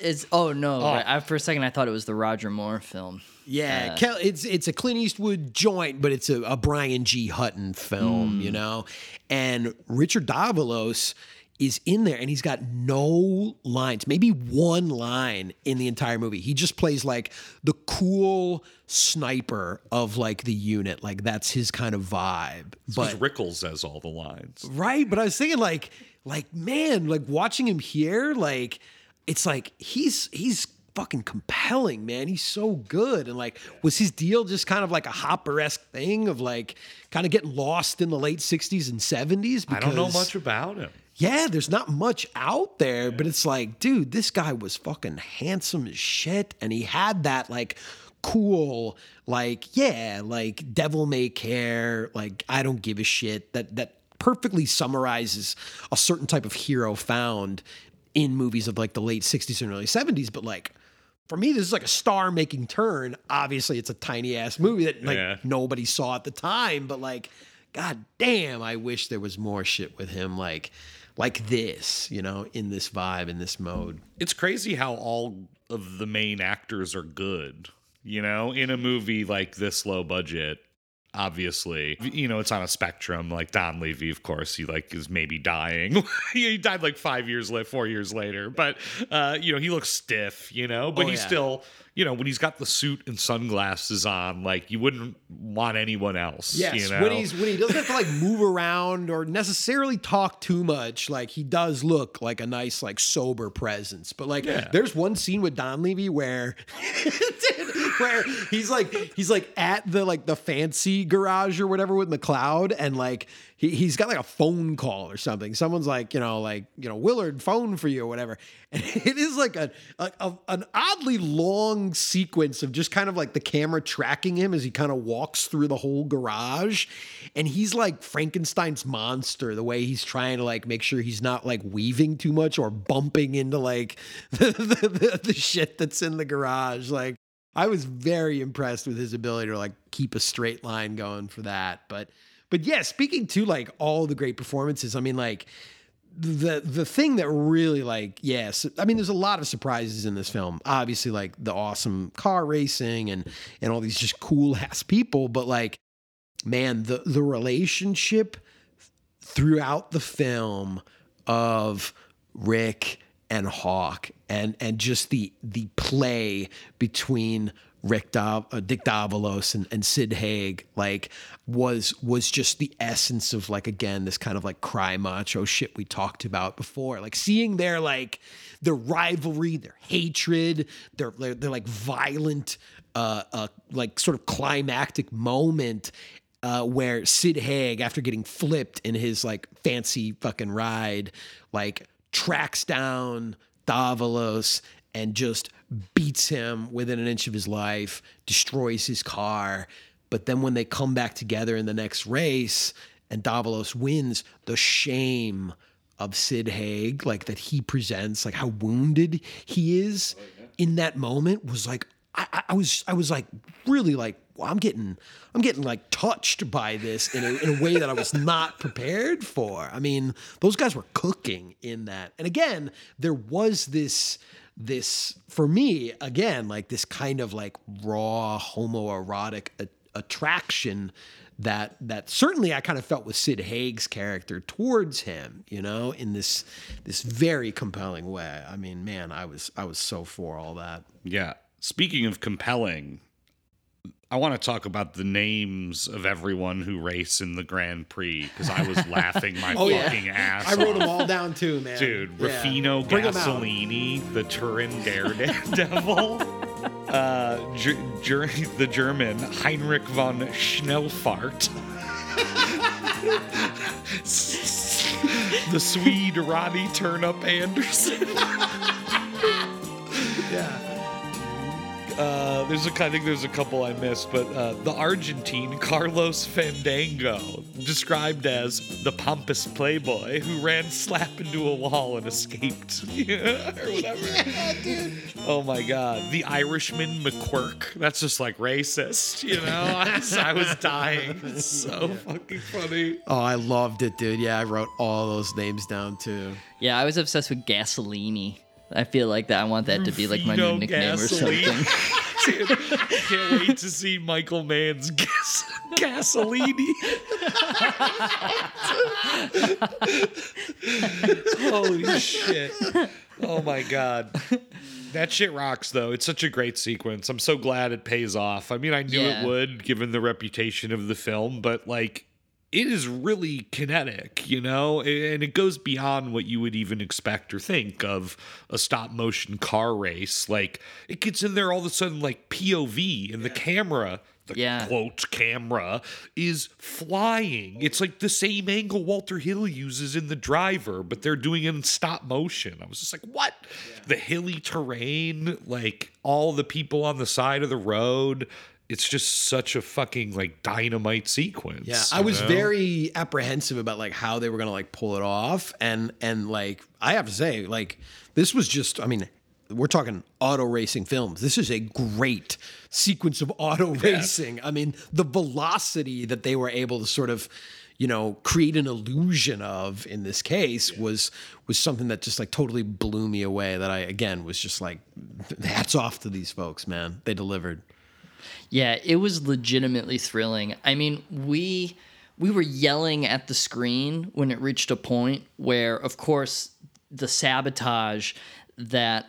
it's oh no. Oh. I, for a second, I thought it was the Roger Moore film. Yeah, Uh, Kel- it's it's a Clint Eastwood joint, but it's a, a Brian G. Hutton film, you know. And Richard Davalos is in there, and he's got no lines, maybe one line in the entire movie. He just plays like the cool sniper of like the unit, like that's his kind of vibe. But Rickles says all the lines. Right, but I was thinking like like man, like watching him here, like it's like he's he's fucking compelling, man. He's so good. And like was his deal just kind of like a Hopper-esque thing of like kind of getting lost in the late 60s and 70s? I don't know much about him. yeah, there's not much out there, but it's like, dude, this guy was fucking handsome as shit. And he had that like cool, like, yeah, like devil may care, like I don't give a shit. That that perfectly summarizes a certain type of hero found in movies of like the late 60s and early 70s. But like for me, this is like a star making turn. Obviously, it's a tiny ass movie that like Yeah. nobody saw at the time, but like, god damn, I wish there was more shit with him like like this, you know, in this vibe, in this mode. It's crazy how all of the main actors are good. You know, in a movie like this low budget, obviously. You know, it's on a spectrum. Like Donlevy, of course, he like is maybe dying. [LAUGHS] he died like five years later, four years later. But uh, you know, he looks stiff, you know, but Oh, he's yeah. still you know, when he's got the suit and sunglasses on, like you wouldn't want anyone else. Yes, you know? when he's when he doesn't have to like move around or necessarily talk too much, like he does look like a nice like sober presence. But like, Yeah. there's one scene with Donlevy where, [LAUGHS] [LAUGHS] where he's like he's like at the like the fancy garage or whatever with McLeod, and like he he's got like a phone call or something. Someone's like you know like you know Willard phone for you or whatever, [LAUGHS] and it is like a, a, a an oddly long sequence of just kind of like the camera tracking him as he kind of walks through the whole garage, and he's like Frankenstein's monster the way he's trying to like make sure he's not like weaving too much or bumping into like [LAUGHS] the the, the, the shit that's in the garage like. I was very impressed with his ability to like keep a straight line going for that. But but yeah, speaking to like all the great performances, I mean like the the thing that really like yes, I mean there's a lot of surprises in this film. Obviously like the awesome car racing and and all these just cool [LAUGHS] ass people, but like man, the the relationship throughout the film of Rick and Hawk and and just the the play between Rick Dav- uh, Dick Davalos and, and Sid Haig like was was just the essence of like again this kind of like cry macho shit we talked about before. Like seeing their like their rivalry their hatred their their like violent uh, uh like sort of climactic moment uh, where Sid Haig, after getting flipped in his like fancy fucking ride, like tracks down Davalos and just beats him within an inch of his life, destroys his car. But then when they come back together in the next race and Davalos wins, the shame of Sid Haig, like that he presents, like how wounded he is oh, in that moment was like I, I- was I was like really like well, I'm getting I'm getting like touched by this in a, in a way that I was not prepared for. I mean, those guys were cooking in that, and again, there was this this for me again like this kind of like raw homoerotic a- attraction that that certainly I kind of felt with Sid Haig's character towards him, you know, in this this very compelling way. I mean, man, I was I was so for all that. Yeah. Speaking of compelling, I want to talk about the names of everyone who race in the Grand Prix because I was laughing my [LAUGHS] Oh, yeah. fucking ass I wrote off. them all down too, man. Dude, Yeah. Rufino Bring 'em out. Gasolini, the Turin Daredevil, [LAUGHS] uh, the German Heinrich von Schnellfart, [LAUGHS] the Swede Ronnie Turnup Anderson. yeah. Uh, there's a, I think there's a couple I missed, but uh, the Argentine [LAUGHS] Carlos Fandango, described as the pompous playboy who ran slap into a wall and escaped, Yeah, [LAUGHS] or whatever. [LAUGHS] Oh my God, the Irishman McQuirk. That's just like racist, you know. I was, I was dying. It's so fucking funny. Oh, I loved it, dude. Yeah, I wrote all those names down too. Yeah, I was obsessed with Gasolini. I feel like that. I want that to be like my new nickname or Gasoline. something. [LAUGHS] Dude, can't wait to see Michael Mann's gas- Gasolini. [LAUGHS] Holy shit. Oh my god. That shit rocks though. It's such a great sequence. I'm so glad it pays off. I mean, I knew Yeah. it would given the reputation of the film, but like it is really kinetic, you know, and it goes beyond what you would even expect or think of a stop motion car race. Like it gets in there all of a sudden, like POV, and the camera, the Yeah. quote camera, is flying. It's like the same angle Walter Hill uses in The Driver, but they're doing it in stop motion. I was just like, what? The hilly terrain, like all the people on the side of the road. It's just such a fucking like dynamite sequence. Yeah, I was know? very apprehensive about like how they were gonna like pull it off, and and like I have to say, like this was just, I mean, we're talking auto racing films. This is a great sequence of auto racing. I mean, the velocity that they were able to sort of, you know, create an illusion of in this case was was something that just like totally blew me away. That I again was just like, hats off to these folks, man. They delivered. Yeah, it was legitimately thrilling. I mean, we we were yelling at the screen when it reached a point where, of course, the sabotage that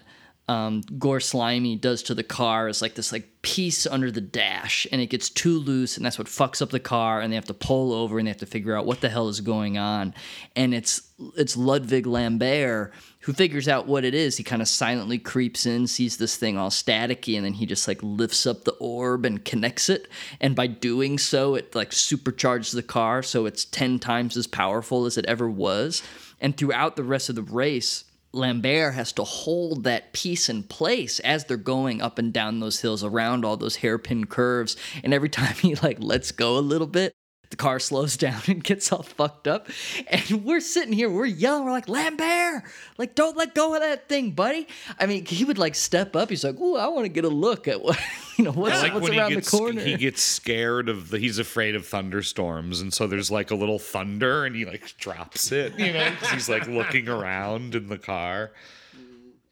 um, Gore Slimey does to the car is like this like piece under the dash, and it gets too loose, and that's what fucks up the car, and they have to pull over, and they have to figure out what the hell is going on, and it's it's Ludwig Lambert who figures out what it is. He kind of silently creeps in, sees this thing all staticky, and then he just like lifts up the orb and connects it, and by doing so, it like supercharges the car, so it's ten times as powerful as it ever was, and throughout the rest of the race Lambert has to hold that piece in place as they're going up and down those hills around all those hairpin curves. And every [LAUGHS] time he like lets go a little bit, the car slows [LAUGHS] down and gets all fucked up. And we're sitting here, we're yelling, we're like, Lambert, like, don't let go of that thing, buddy. I mean, he would like step up. He's like, Ooh, I want to get a look at what, [LAUGHS] you know, what's, like what's around gets, the corner. He gets scared of the. He's afraid of thunderstorms, and so there's like a little thunder, and he like drops it. You know, 'cause he's like looking around in the car.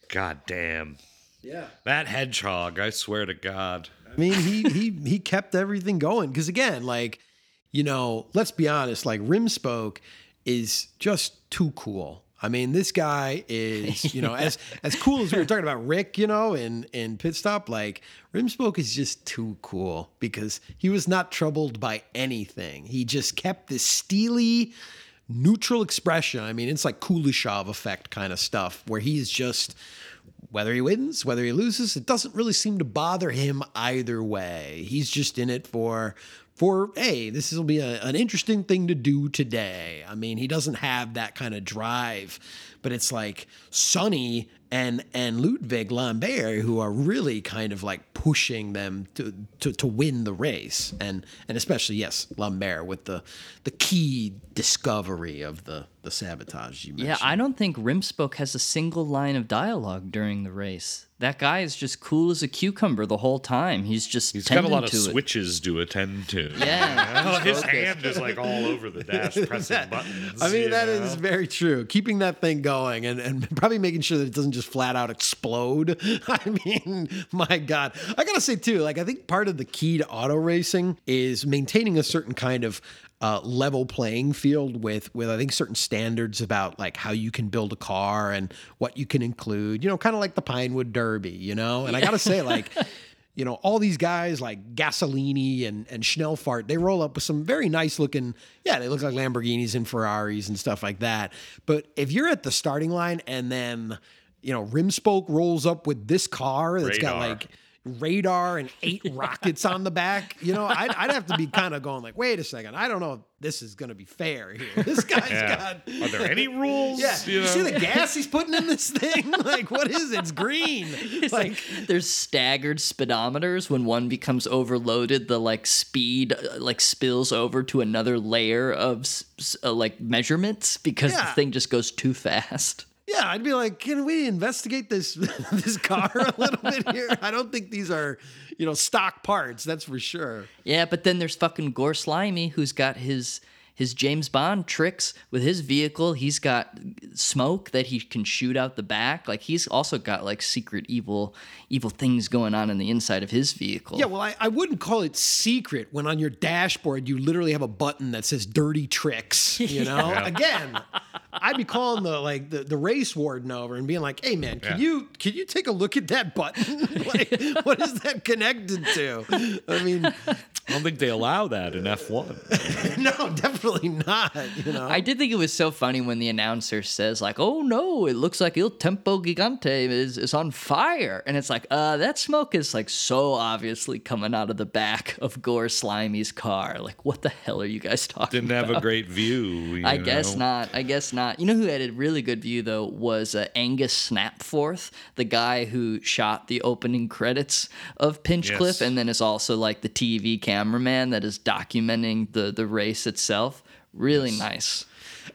God damn. Yeah. That hedgehog, I swear to God. I mean, he he he kept everything going because again, like you know, let's be honest, like Rimspoke is just too cool. I mean, this guy is, you know, [LAUGHS] as as cool as we were talking about Rick, you know, in in Pit Stop, like Rimspoke is just too cool because he was not troubled by anything. He just kept this steely, neutral expression. I mean, it's like Kuleshov effect kind of stuff where he's just whether he wins, whether he loses, it doesn't really seem to bother him either way. He's just in it for for hey, this will be a, an interesting thing to do today. I mean, he doesn't have that kind of drive, but it's like Sonny and and Ludwig Lambert who are really kind of like pushing them to, to to win the race, and and especially yes, Lambert with the the key discovery of the the sabotage you mentioned. Yeah, I don't think Rimspoke has a single line of dialogue during the race. That guy is just cool as a cucumber the whole time. He's just He's got a lot of to it. switches to attend to. Yeah. [LAUGHS] You know, his Focus. hand is like all over the dash [LAUGHS] pressing buttons. I mean, you that know? is very true. Keeping that thing going and, and [LAUGHS] probably making sure that it doesn't just flat out explode. I mean, my God. I got to say, too, like, I think part of the key to auto racing is maintaining a certain kind of uh, level playing field with with I think certain standards about like how you can build a car and what you can include. You know, kind of like the Pinewood Derby. You know, and I gotta say, like, you know, all these guys like Gasolini and and Schnellfart, they roll up with some very nice looking. Yeah, they look like Lamborghinis and Ferraris and stuff like that. But if you're at the starting line and then you know Rimspoke rolls up with this car that's got like radar and eight [LAUGHS] rockets on the back. You know, I'd, I'd have to be kind of going like, wait a second, I don't know if this is going to be fair here. [LAUGHS] This guy's Yeah. got. Are there any rules? Yeah, You you, see the gas he's putting in this thing? [LAUGHS] Like, what is it? It's green. It's like, there's staggered speedometers. When one becomes overloaded, the like speed uh, like spills over to another layer of s- s- uh, like measurements because the thing just goes too fast. Yeah, I'd be like, can we investigate this [LAUGHS] this car a little bit here? I don't think these are, you know, stock parts. That's for sure. Yeah, but then there's fucking Gore Slimey who's got his his James Bond tricks with his vehicle. He's got smoke that he can shoot out the back. Like he's also got like secret evil evil things going on in the inside of his vehicle. Yeah, well, I, I wouldn't call it secret when on your dashboard you literally have a button that says "dirty tricks." [LAUGHS] You know, Yeah. again, I'd be calling the like the, the race warden over and being like, "Hey, man, can Yeah. you can you take a look at that button? [LAUGHS] like, what is that connected to?" I mean, I don't think they allow that in F1. [LAUGHS] no, definitely not. You know, I did think it was so funny when the announcer says like, "Oh no, it looks like Il Tempo Gigante is, is on fire," and it's like, "Uh, that smoke is like so obviously coming out of the back of Gore Slimey's car. Like, what the hell are you guys [LAUGHS] talking about? Didn't have a great view. you I guess not. I guess not. You know who had a really good view though was uh, Angus Snapforth, the guy who shot the opening credits of Pinchcliffe, Yes. and then is also like the TV cameraman that is documenting the the race itself. Really nice.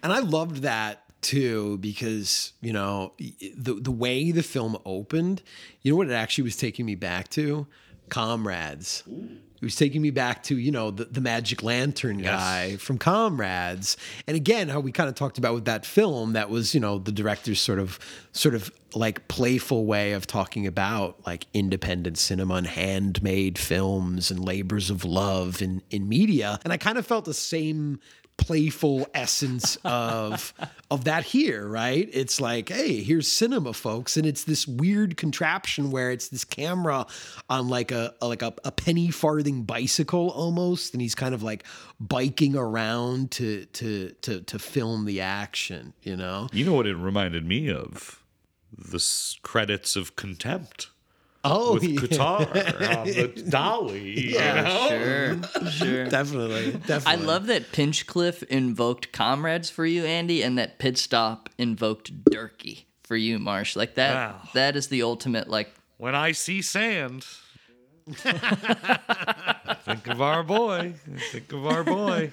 and I loved that too because you know the the way the film opened. You know what it actually was taking me back to? Comrades. It was taking me back to you know the, the Magic Lantern guy from Comrades, and again how we kind of talked about with that film that was you know the director's sort of sort of like playful way of talking about like independent cinema and handmade films and labors of love in in media and i kind of felt the same playful essence of of that here right it's like hey here's cinema folks and it's this weird contraption where it's this camera on like a, a like a, a penny farthing bicycle almost and he's kind of like biking around to to to to film the action you know You know what it reminded me of? The credits of Contempt. Oh, with yeah. Coutard on um, the [LAUGHS] dolly. Yeah, you know? sure, sure. definitely, definitely. I love that Pinchcliffe invoked comrades for you, Andy, and that Pit Stop invoked Durkee for you, Marsh. Like that. Wow. That is the ultimate. Like When I see sand, [LAUGHS] think of our boy. Think of our boy.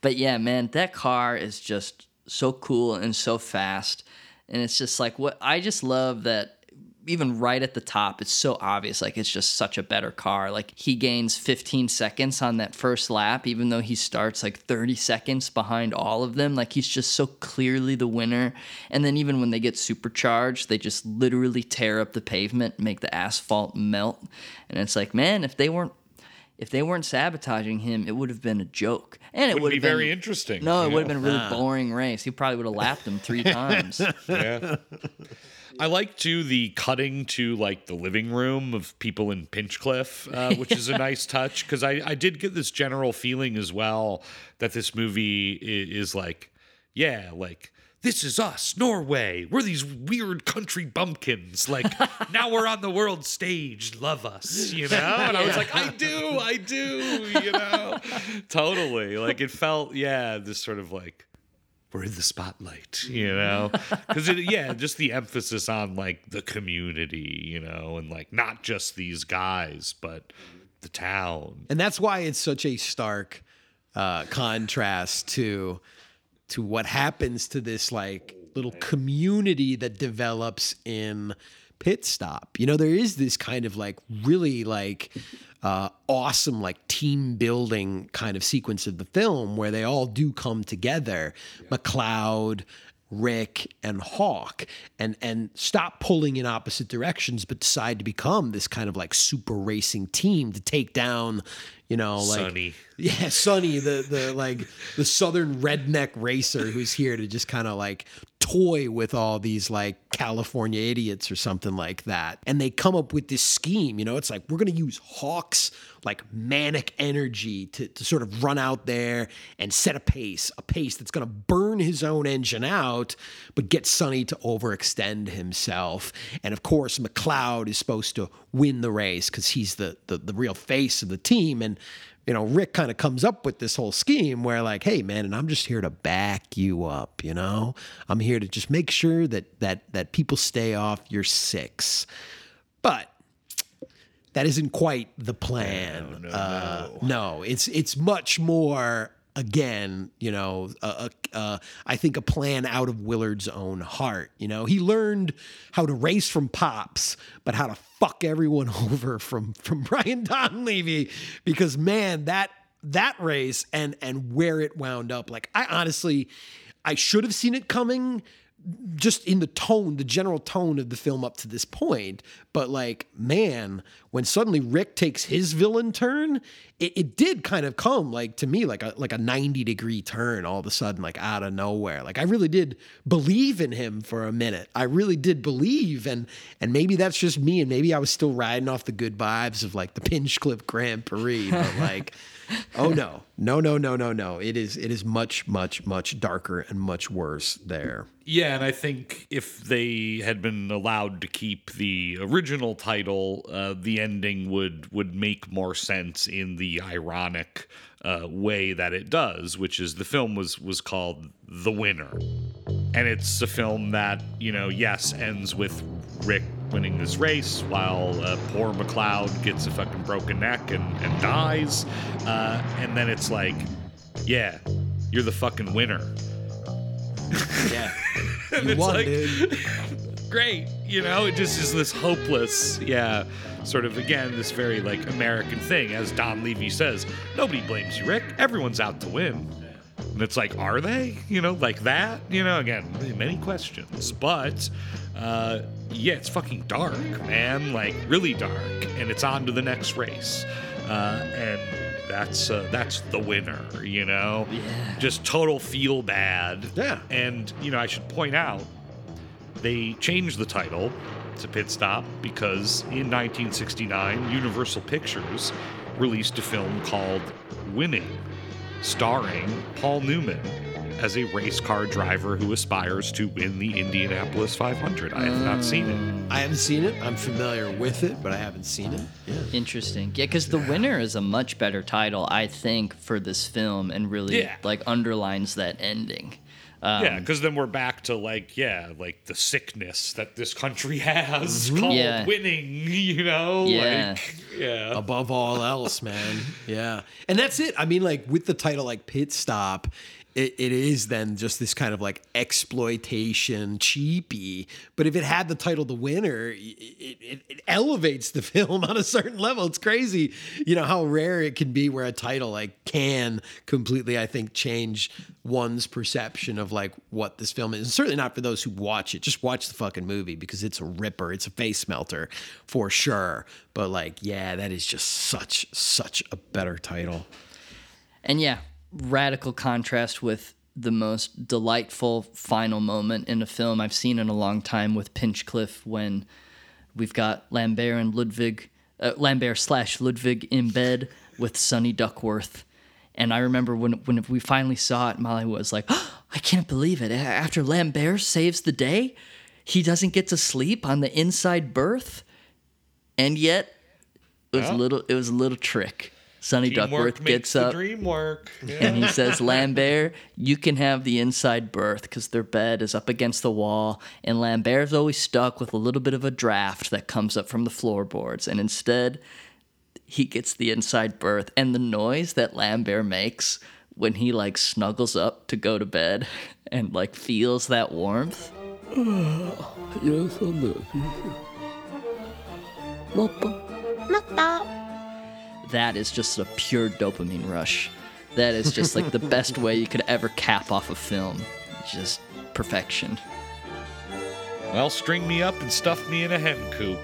But yeah, man, that car is just so cool and so fast. And it's just like what I just love that even right at the top, it's so obvious. Like it's just such a better car. Like he gains 15 seconds on that first lap, even though he starts like 30 seconds behind all of them. Like he's just so clearly the winner. And then even when they get supercharged, they just literally tear up the pavement, make the asphalt melt. And it's like, man, if they weren't if they weren't sabotaging him, it would have been a joke. And it Wouldn't would be have been very interesting, No, it you would have been a really Nah. boring race. He probably would have lapped him three [LAUGHS] times. Yeah. I like too the cutting to like the living room of people in Pinchcliffe, uh, [LAUGHS] which is a nice touch because I, I did get this general feeling as well that this movie i- is like, yeah, like this is us, Norway. We're these weird country bumpkins. Like [LAUGHS] now we're on the world stage. Love us, you [LAUGHS] know? And I was like, I do, I do, you know? totally. Like it felt, yeah, this sort of like we're in the spotlight, you know? [LAUGHS] Because, yeah, just the emphasis on like the community, you know, and like not just these guys, but the town. and that's why it's such a stark uh, contrast to to what happens to this like little community that develops in pit stop. You know there is this kind of like really like uh, awesome like team building kind of sequence of the film where they all do come together. Mcleod Rick and Hawk and and stop pulling in opposite directions but decide to become this kind of like super racing team to take down you know like. Yeah Sonny the the like the southern redneck racer who's here to just kind of like toy with all these like California idiots or something like that and they come up with this scheme you know it's like we're to use Hawk's like manic energy to, to sort of run out there and set a pace, a pace that's to burn his own engine out, but get Sonny to overextend himself. And of course, McLeod is supposed to win the race because he's the, the the real face of the team. And you know, Rick kind of comes up with this whole scheme where like, hey man, and I'm just here to back you up, you know? I'm here to just make sure that that that people stay off your six. But that isn't quite the plan. No, no, uh, no. it's it's much more again, you know, uh, uh, I think a plan out of Willard's own heart. You know, he learned how to race from Pops, but how to fuck everyone [LAUGHS] over from from Brian Donlevy because man, that that race and and where it wound up, like I honestly, I should have seen it coming just in the tone, the general tone of the film up to this point. But like, man, when suddenly Rick takes his villain turn, it, it did kind of come like to me like a like a 90 degree turn all of a sudden, like out of nowhere. Like I really did believe in him for a minute. I really did believe. And and maybe that's just me, and maybe I was still riding off the good vibes of like the Pinchcliffe Grand Prix. But [LAUGHS] like oh no. No, no, no, no, no. It is it is much, much, much darker and much worse there. Yeah, and I think if they had been allowed to keep the original title, uh, the ending would would make more sense in the ironic uh, way that it does, which is the film was was called The Winner, and it's a film that you know, yes, ends with Rick winning this race while uh, poor McLeod gets a fucking broken neck and, and dies, uh, and then it's like, yeah, you're the fucking winner. Yeah. [LAUGHS] You it's won, like, dude. [LAUGHS] great, you know, it just is this hopeless, yeah, sort of again, this very like American thing. As Donlevy says, nobody blames you, Rick. Everyone's out to win. And it's like, are they? You know, like that? You know, again, many questions. But uh, yeah, it's fucking dark, man. Like really dark. And it's on to the next race. Uh, and that's uh, that's the winner, you know? Yeah. Just total feel bad. Yeah. And, you know, I should point out they changed the title to Pit Stop because in 1969, Universal Pictures released a film called Winning, starring Paul Newman as a race car driver who aspires to win the Indianapolis 500. I have not seen it. Mm. I haven't seen it. I'm familiar with it, but I haven't seen it. Yeah. Interesting. Yeah, because The Winner is a much better title, I think, for this film and really Yeah. like underlines that ending. Um, yeah, because then we're back to like, yeah, like the sickness that this country [LAUGHS] has Mhm. called Yeah. winning, you know? Yeah. Like, yeah. Above all else, man. Yeah. And that's it. I mean, like with the title like Pit Stop, it, it is then just this kind of like exploitation cheapy. But if it had the title The Winner, it, it, it elevates the [LAUGHS] film on a certain level. It's crazy, you know, how rare it can be where a title like can completely, I think, change one's perception of like what this film is. And certainly not for those who watch it. Just watch the fucking movie because it's a ripper. It's a face melter for sure. But like, yeah, that is just such, such a better title. And yeah, radical contrast with the most delightful final moment in a film I've seen in a long time with Pinchcliffe when we've got Lambert and Ludwig, uh, Lambert slash Ludwig in bed with Sonny Duckworth. And I remember when when we finally saw it, Molly was like, I can't believe it. After Lambert saves the day, he doesn't get to sleep on the inside berth. And yet, it was Yeah. a little it was a little trick. Sonny Teamwork Duckworth makes gets the up dream work. and he says, [LAUGHS] Lambert, you can have the inside berth because their bed is up against the wall. And Lambert's always stuck with a little bit of a draft that comes up from the floorboards. And instead, he gets the inside berth. And the noise that Lambert makes when he like snuggles up to go to bed [LAUGHS] and like feels that warmth. [SIGHS] Yes, I love you. Papa. That is just a pure dopamine rush. That is just like the best way you could ever cap off a film. Just perfection. Well, string me up and stuff me in a hen coop.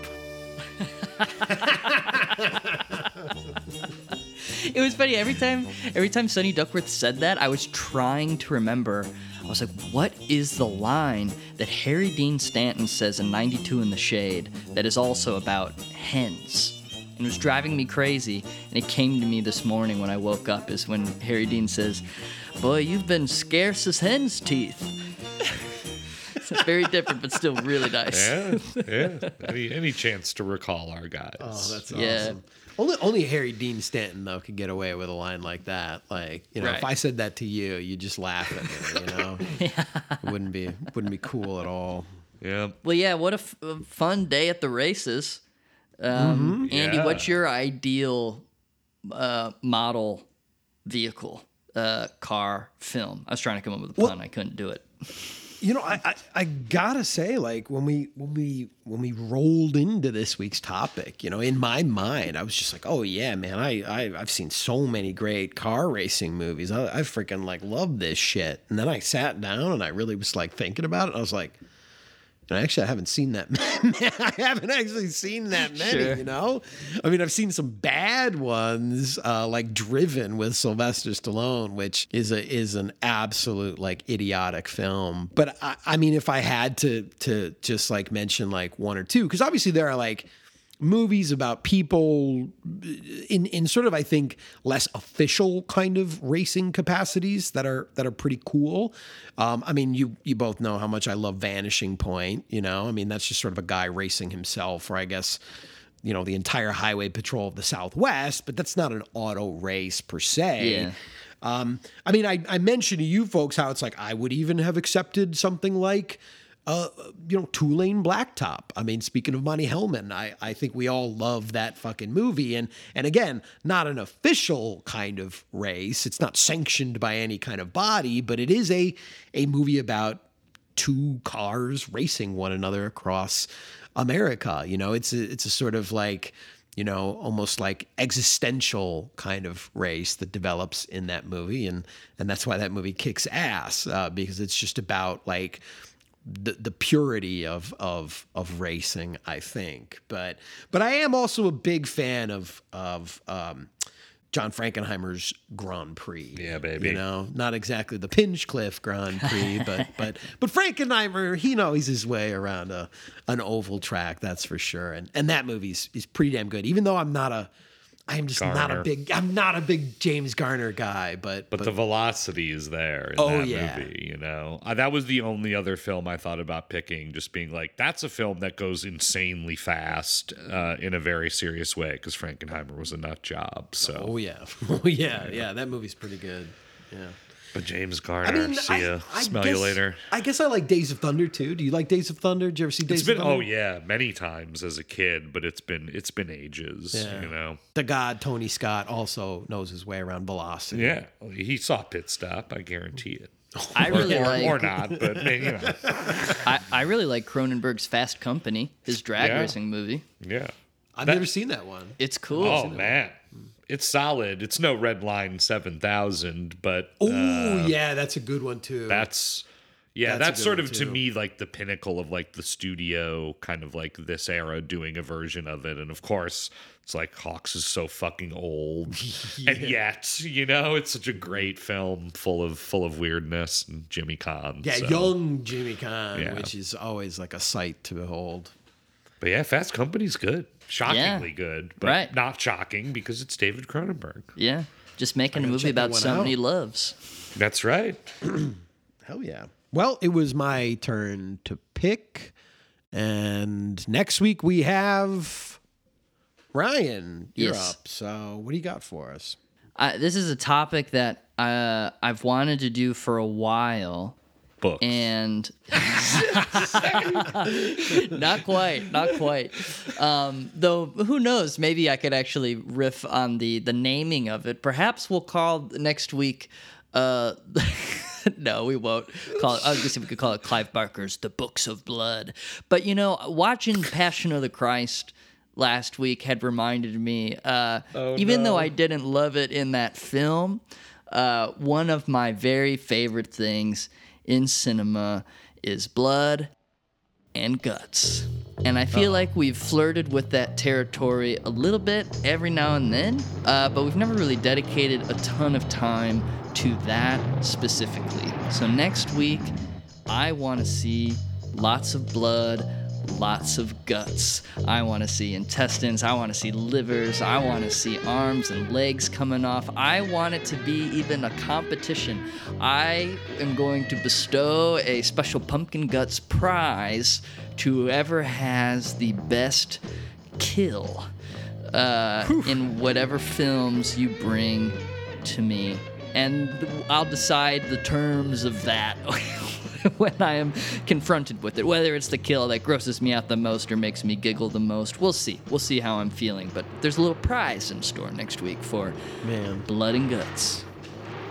It was funny every time. Every time Sonny Duckworth said that, I was trying to remember. I was like, "What is the line that Harry Dean Stanton says in '92 in the Shade that is also about hens?" And it was driving me crazy. And it came to me this morning when I woke up. Is when Harry Dean says, "Boy, you've been scarce as hen's teeth." it's very different, but still really nice. Yeah, yeah. Any, any chance to recall our guys? Oh, that's Yeah. awesome. Only, only Harry Dean Stanton though could get away with a line like that. Like, you know, if I said that to you, you'd just laugh at me. You know, [LAUGHS] it wouldn't be wouldn't be cool at all. Yeah. Well, yeah, what a, f- a fun day at the races. Um, Mhm. Andy, Yeah. what's your ideal uh, model vehicle, uh, car, film? I was trying to come up with a pun. I couldn't do it. You know, I, I I gotta say, like when we when we when we rolled into this week's topic, you know, in my mind, I was just like, oh yeah, man, I, I I've seen so many great car racing movies. I, I freaking like love this shit. And then I sat down and I really was like thinking about it. I was like, and actually, I haven't seen that. [LAUGHS] Many. I haven't actually seen that many. Sure. You know, I mean, I've seen some bad ones, uh, like Driven with Sylvester Stallone, which is a is an absolute like idiotic film. But I, I mean, if I had to to just like mention like one or two, because obviously there are like movies about people in in sort of I think less official kind of racing capacities that are that are pretty cool. Um, I mean, you you both know how much I love Vanishing Point. You know, I mean that's just sort of a guy racing himself, or I guess you know the entire Highway Patrol of the Southwest. But that's not an auto race per se. Yeah. Um, I mean, I, I mentioned to you folks how it's like I would even have accepted something like, uh, you know, Two Lane Blacktop. I mean, speaking of Monte Hellman, I, I think we all love that fucking movie. And and again, not an official kind of race. It's not sanctioned by any kind of body, but it is a a movie about two cars racing one another across America. You know, it's a, it's a sort of like you know, almost like existential kind of race that develops in that movie, and and that's why that movie kicks ass uh, because it's just about like the the purity of of of racing, I think. But but I am also a big fan of of um, John Frankenheimer's Grand Prix. Yeah, baby. You know, not exactly the Pinchcliffe Grand Prix, [LAUGHS] but but but Frankenheimer, he knows his way around a an oval track, that's for sure. And and that movie's is pretty damn good. Even though I'm not a I am just not a big I'm not a big James Garner guy, but But, the velocity is there in Oh, that yeah. movie, you know. Uh, that was the only other film I thought about picking, just being like, that's a film that goes insanely fast uh, in a very serious way, because Frankenheimer was a nut job. So, Oh yeah. [LAUGHS] Oh yeah, yeah, that movie's pretty good. Yeah. But James Garner, see ya, smell guess, you later. I guess I like Days of Thunder too. Do you like Days of Thunder? Did you ever see Days It's been of oh, Thunder? oh yeah, many times as a kid, but it's been it's been ages, Yeah. you know. The god Tony Scott also knows his way around velocity. Yeah, he saw Pit Stop. I guarantee it. I Or- really or, like- or not, but you know, [LAUGHS] I, I really like Cronenberg's Fast Company, his drag Yeah. racing movie. yeah. I've That- never seen that one. It's cool. Oh man, it's solid. It's no Red Line Seven Thousand, but Oh uh, yeah, that's a good one too. that's yeah, That's that's, sort of to me like the pinnacle of like the studio kind of like this era doing a version of it, and of course it's like Hawks is so fucking old, [LAUGHS] and yet you know it's such a great film full of full of weirdness and Jimmy Caan. yeah, so- young Jimmy Caan, Yeah. which is always like a sight to behold. But yeah, Fast Company's good, shockingly good, but Right. not shocking because it's David Cronenberg. Yeah. Just making a movie about one someone out. he loves. That's right. [CLEARS THROAT] Hell yeah. Well, it was my turn to pick. And next week we have Ryan. You're Yes. up. So what do you got for us? I, this is a topic that uh, I've wanted to do for a while. Books. And [LAUGHS] not quite, not quite. Um, though, who knows? Maybe I could actually riff on the the naming of it. Perhaps we'll call next week. Uh, [LAUGHS] no, we won't call it. I was gonna say we could call it Clive Barker's The Books of Blood. But you know, watching Passion of the Christ last week had reminded me. Uh, Oh, even though. I didn't love it in that film, uh, one of my very favorite things in cinema is blood and guts. And I feel like we've flirted with that territory a little bit every now and then, uh, but we've never really dedicated a ton of time to that specifically. So next week, I want to see lots of blood, lots of guts. I want to see intestines. I want to see livers. I want to see arms and legs coming off. I want it to be even a competition. I am going to bestow a special pumpkin guts prize to whoever has the best kill uh, in whatever films you bring to me. And I'll decide the terms of that [LAUGHS] [LAUGHS] when I am confronted with it. Whether it's the kill that grosses me out the most or makes me giggle the most, we'll see. We'll see how I'm feeling. But there's a little prize in store next week for Man. blood and guts.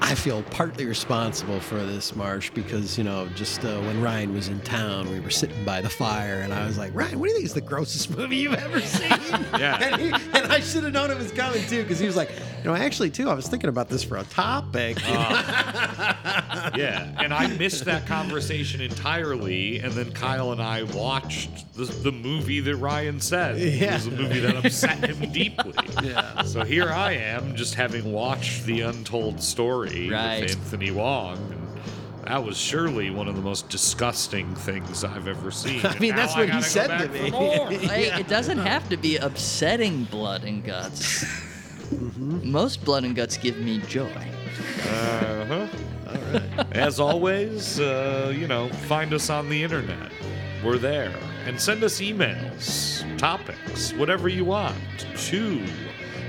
I feel partly responsible for this, Marsh, because, you know, just uh, when Ryan was in town, we were sitting by the fire, and I was like, Ryan, what do you think is the grossest [LAUGHS] movie you've ever seen? Yeah. and, he, and I should have known it was coming, too, because he was like, you know, actually, too, I was thinking about this for a topic. [LAUGHS] Oh. Yeah, and I missed that conversation entirely, and then Kyle and I watched the, the movie that Ryan said. It was a movie that upset him deeply. [LAUGHS] Yeah. So here I am, just having watched the untold story Right. with Anthony Wong. And that was surely one of the most disgusting things I've ever [LAUGHS] seen. I mean, that's what he said to me. more. [LAUGHS] Hey, it doesn't have to be upsetting blood and guts. Most blood and guts give me joy. Uh-huh. All right. As always, uh, you know, find us on the internet. We're there. And send us emails, topics, whatever you want to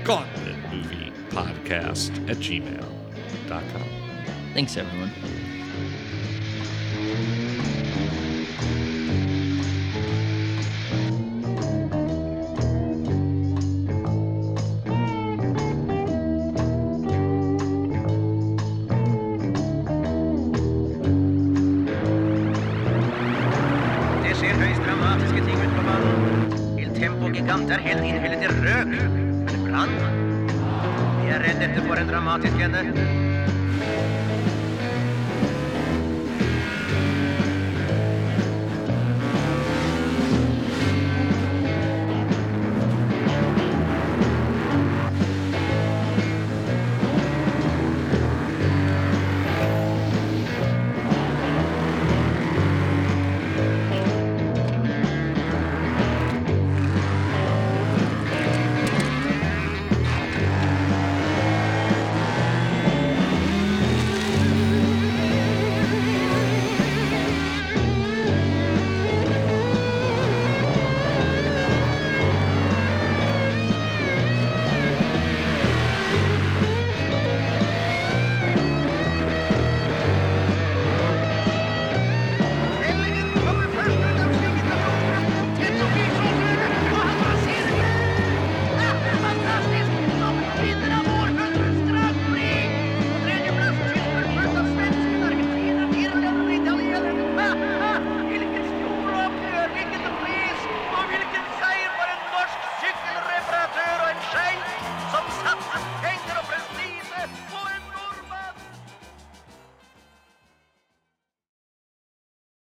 Gauntlet Movie Podcast at gmail.com. Thanks, everyone. Der hellet inn hellet til rød. Er det brann? Vi er redd dette for en dramatisk ende.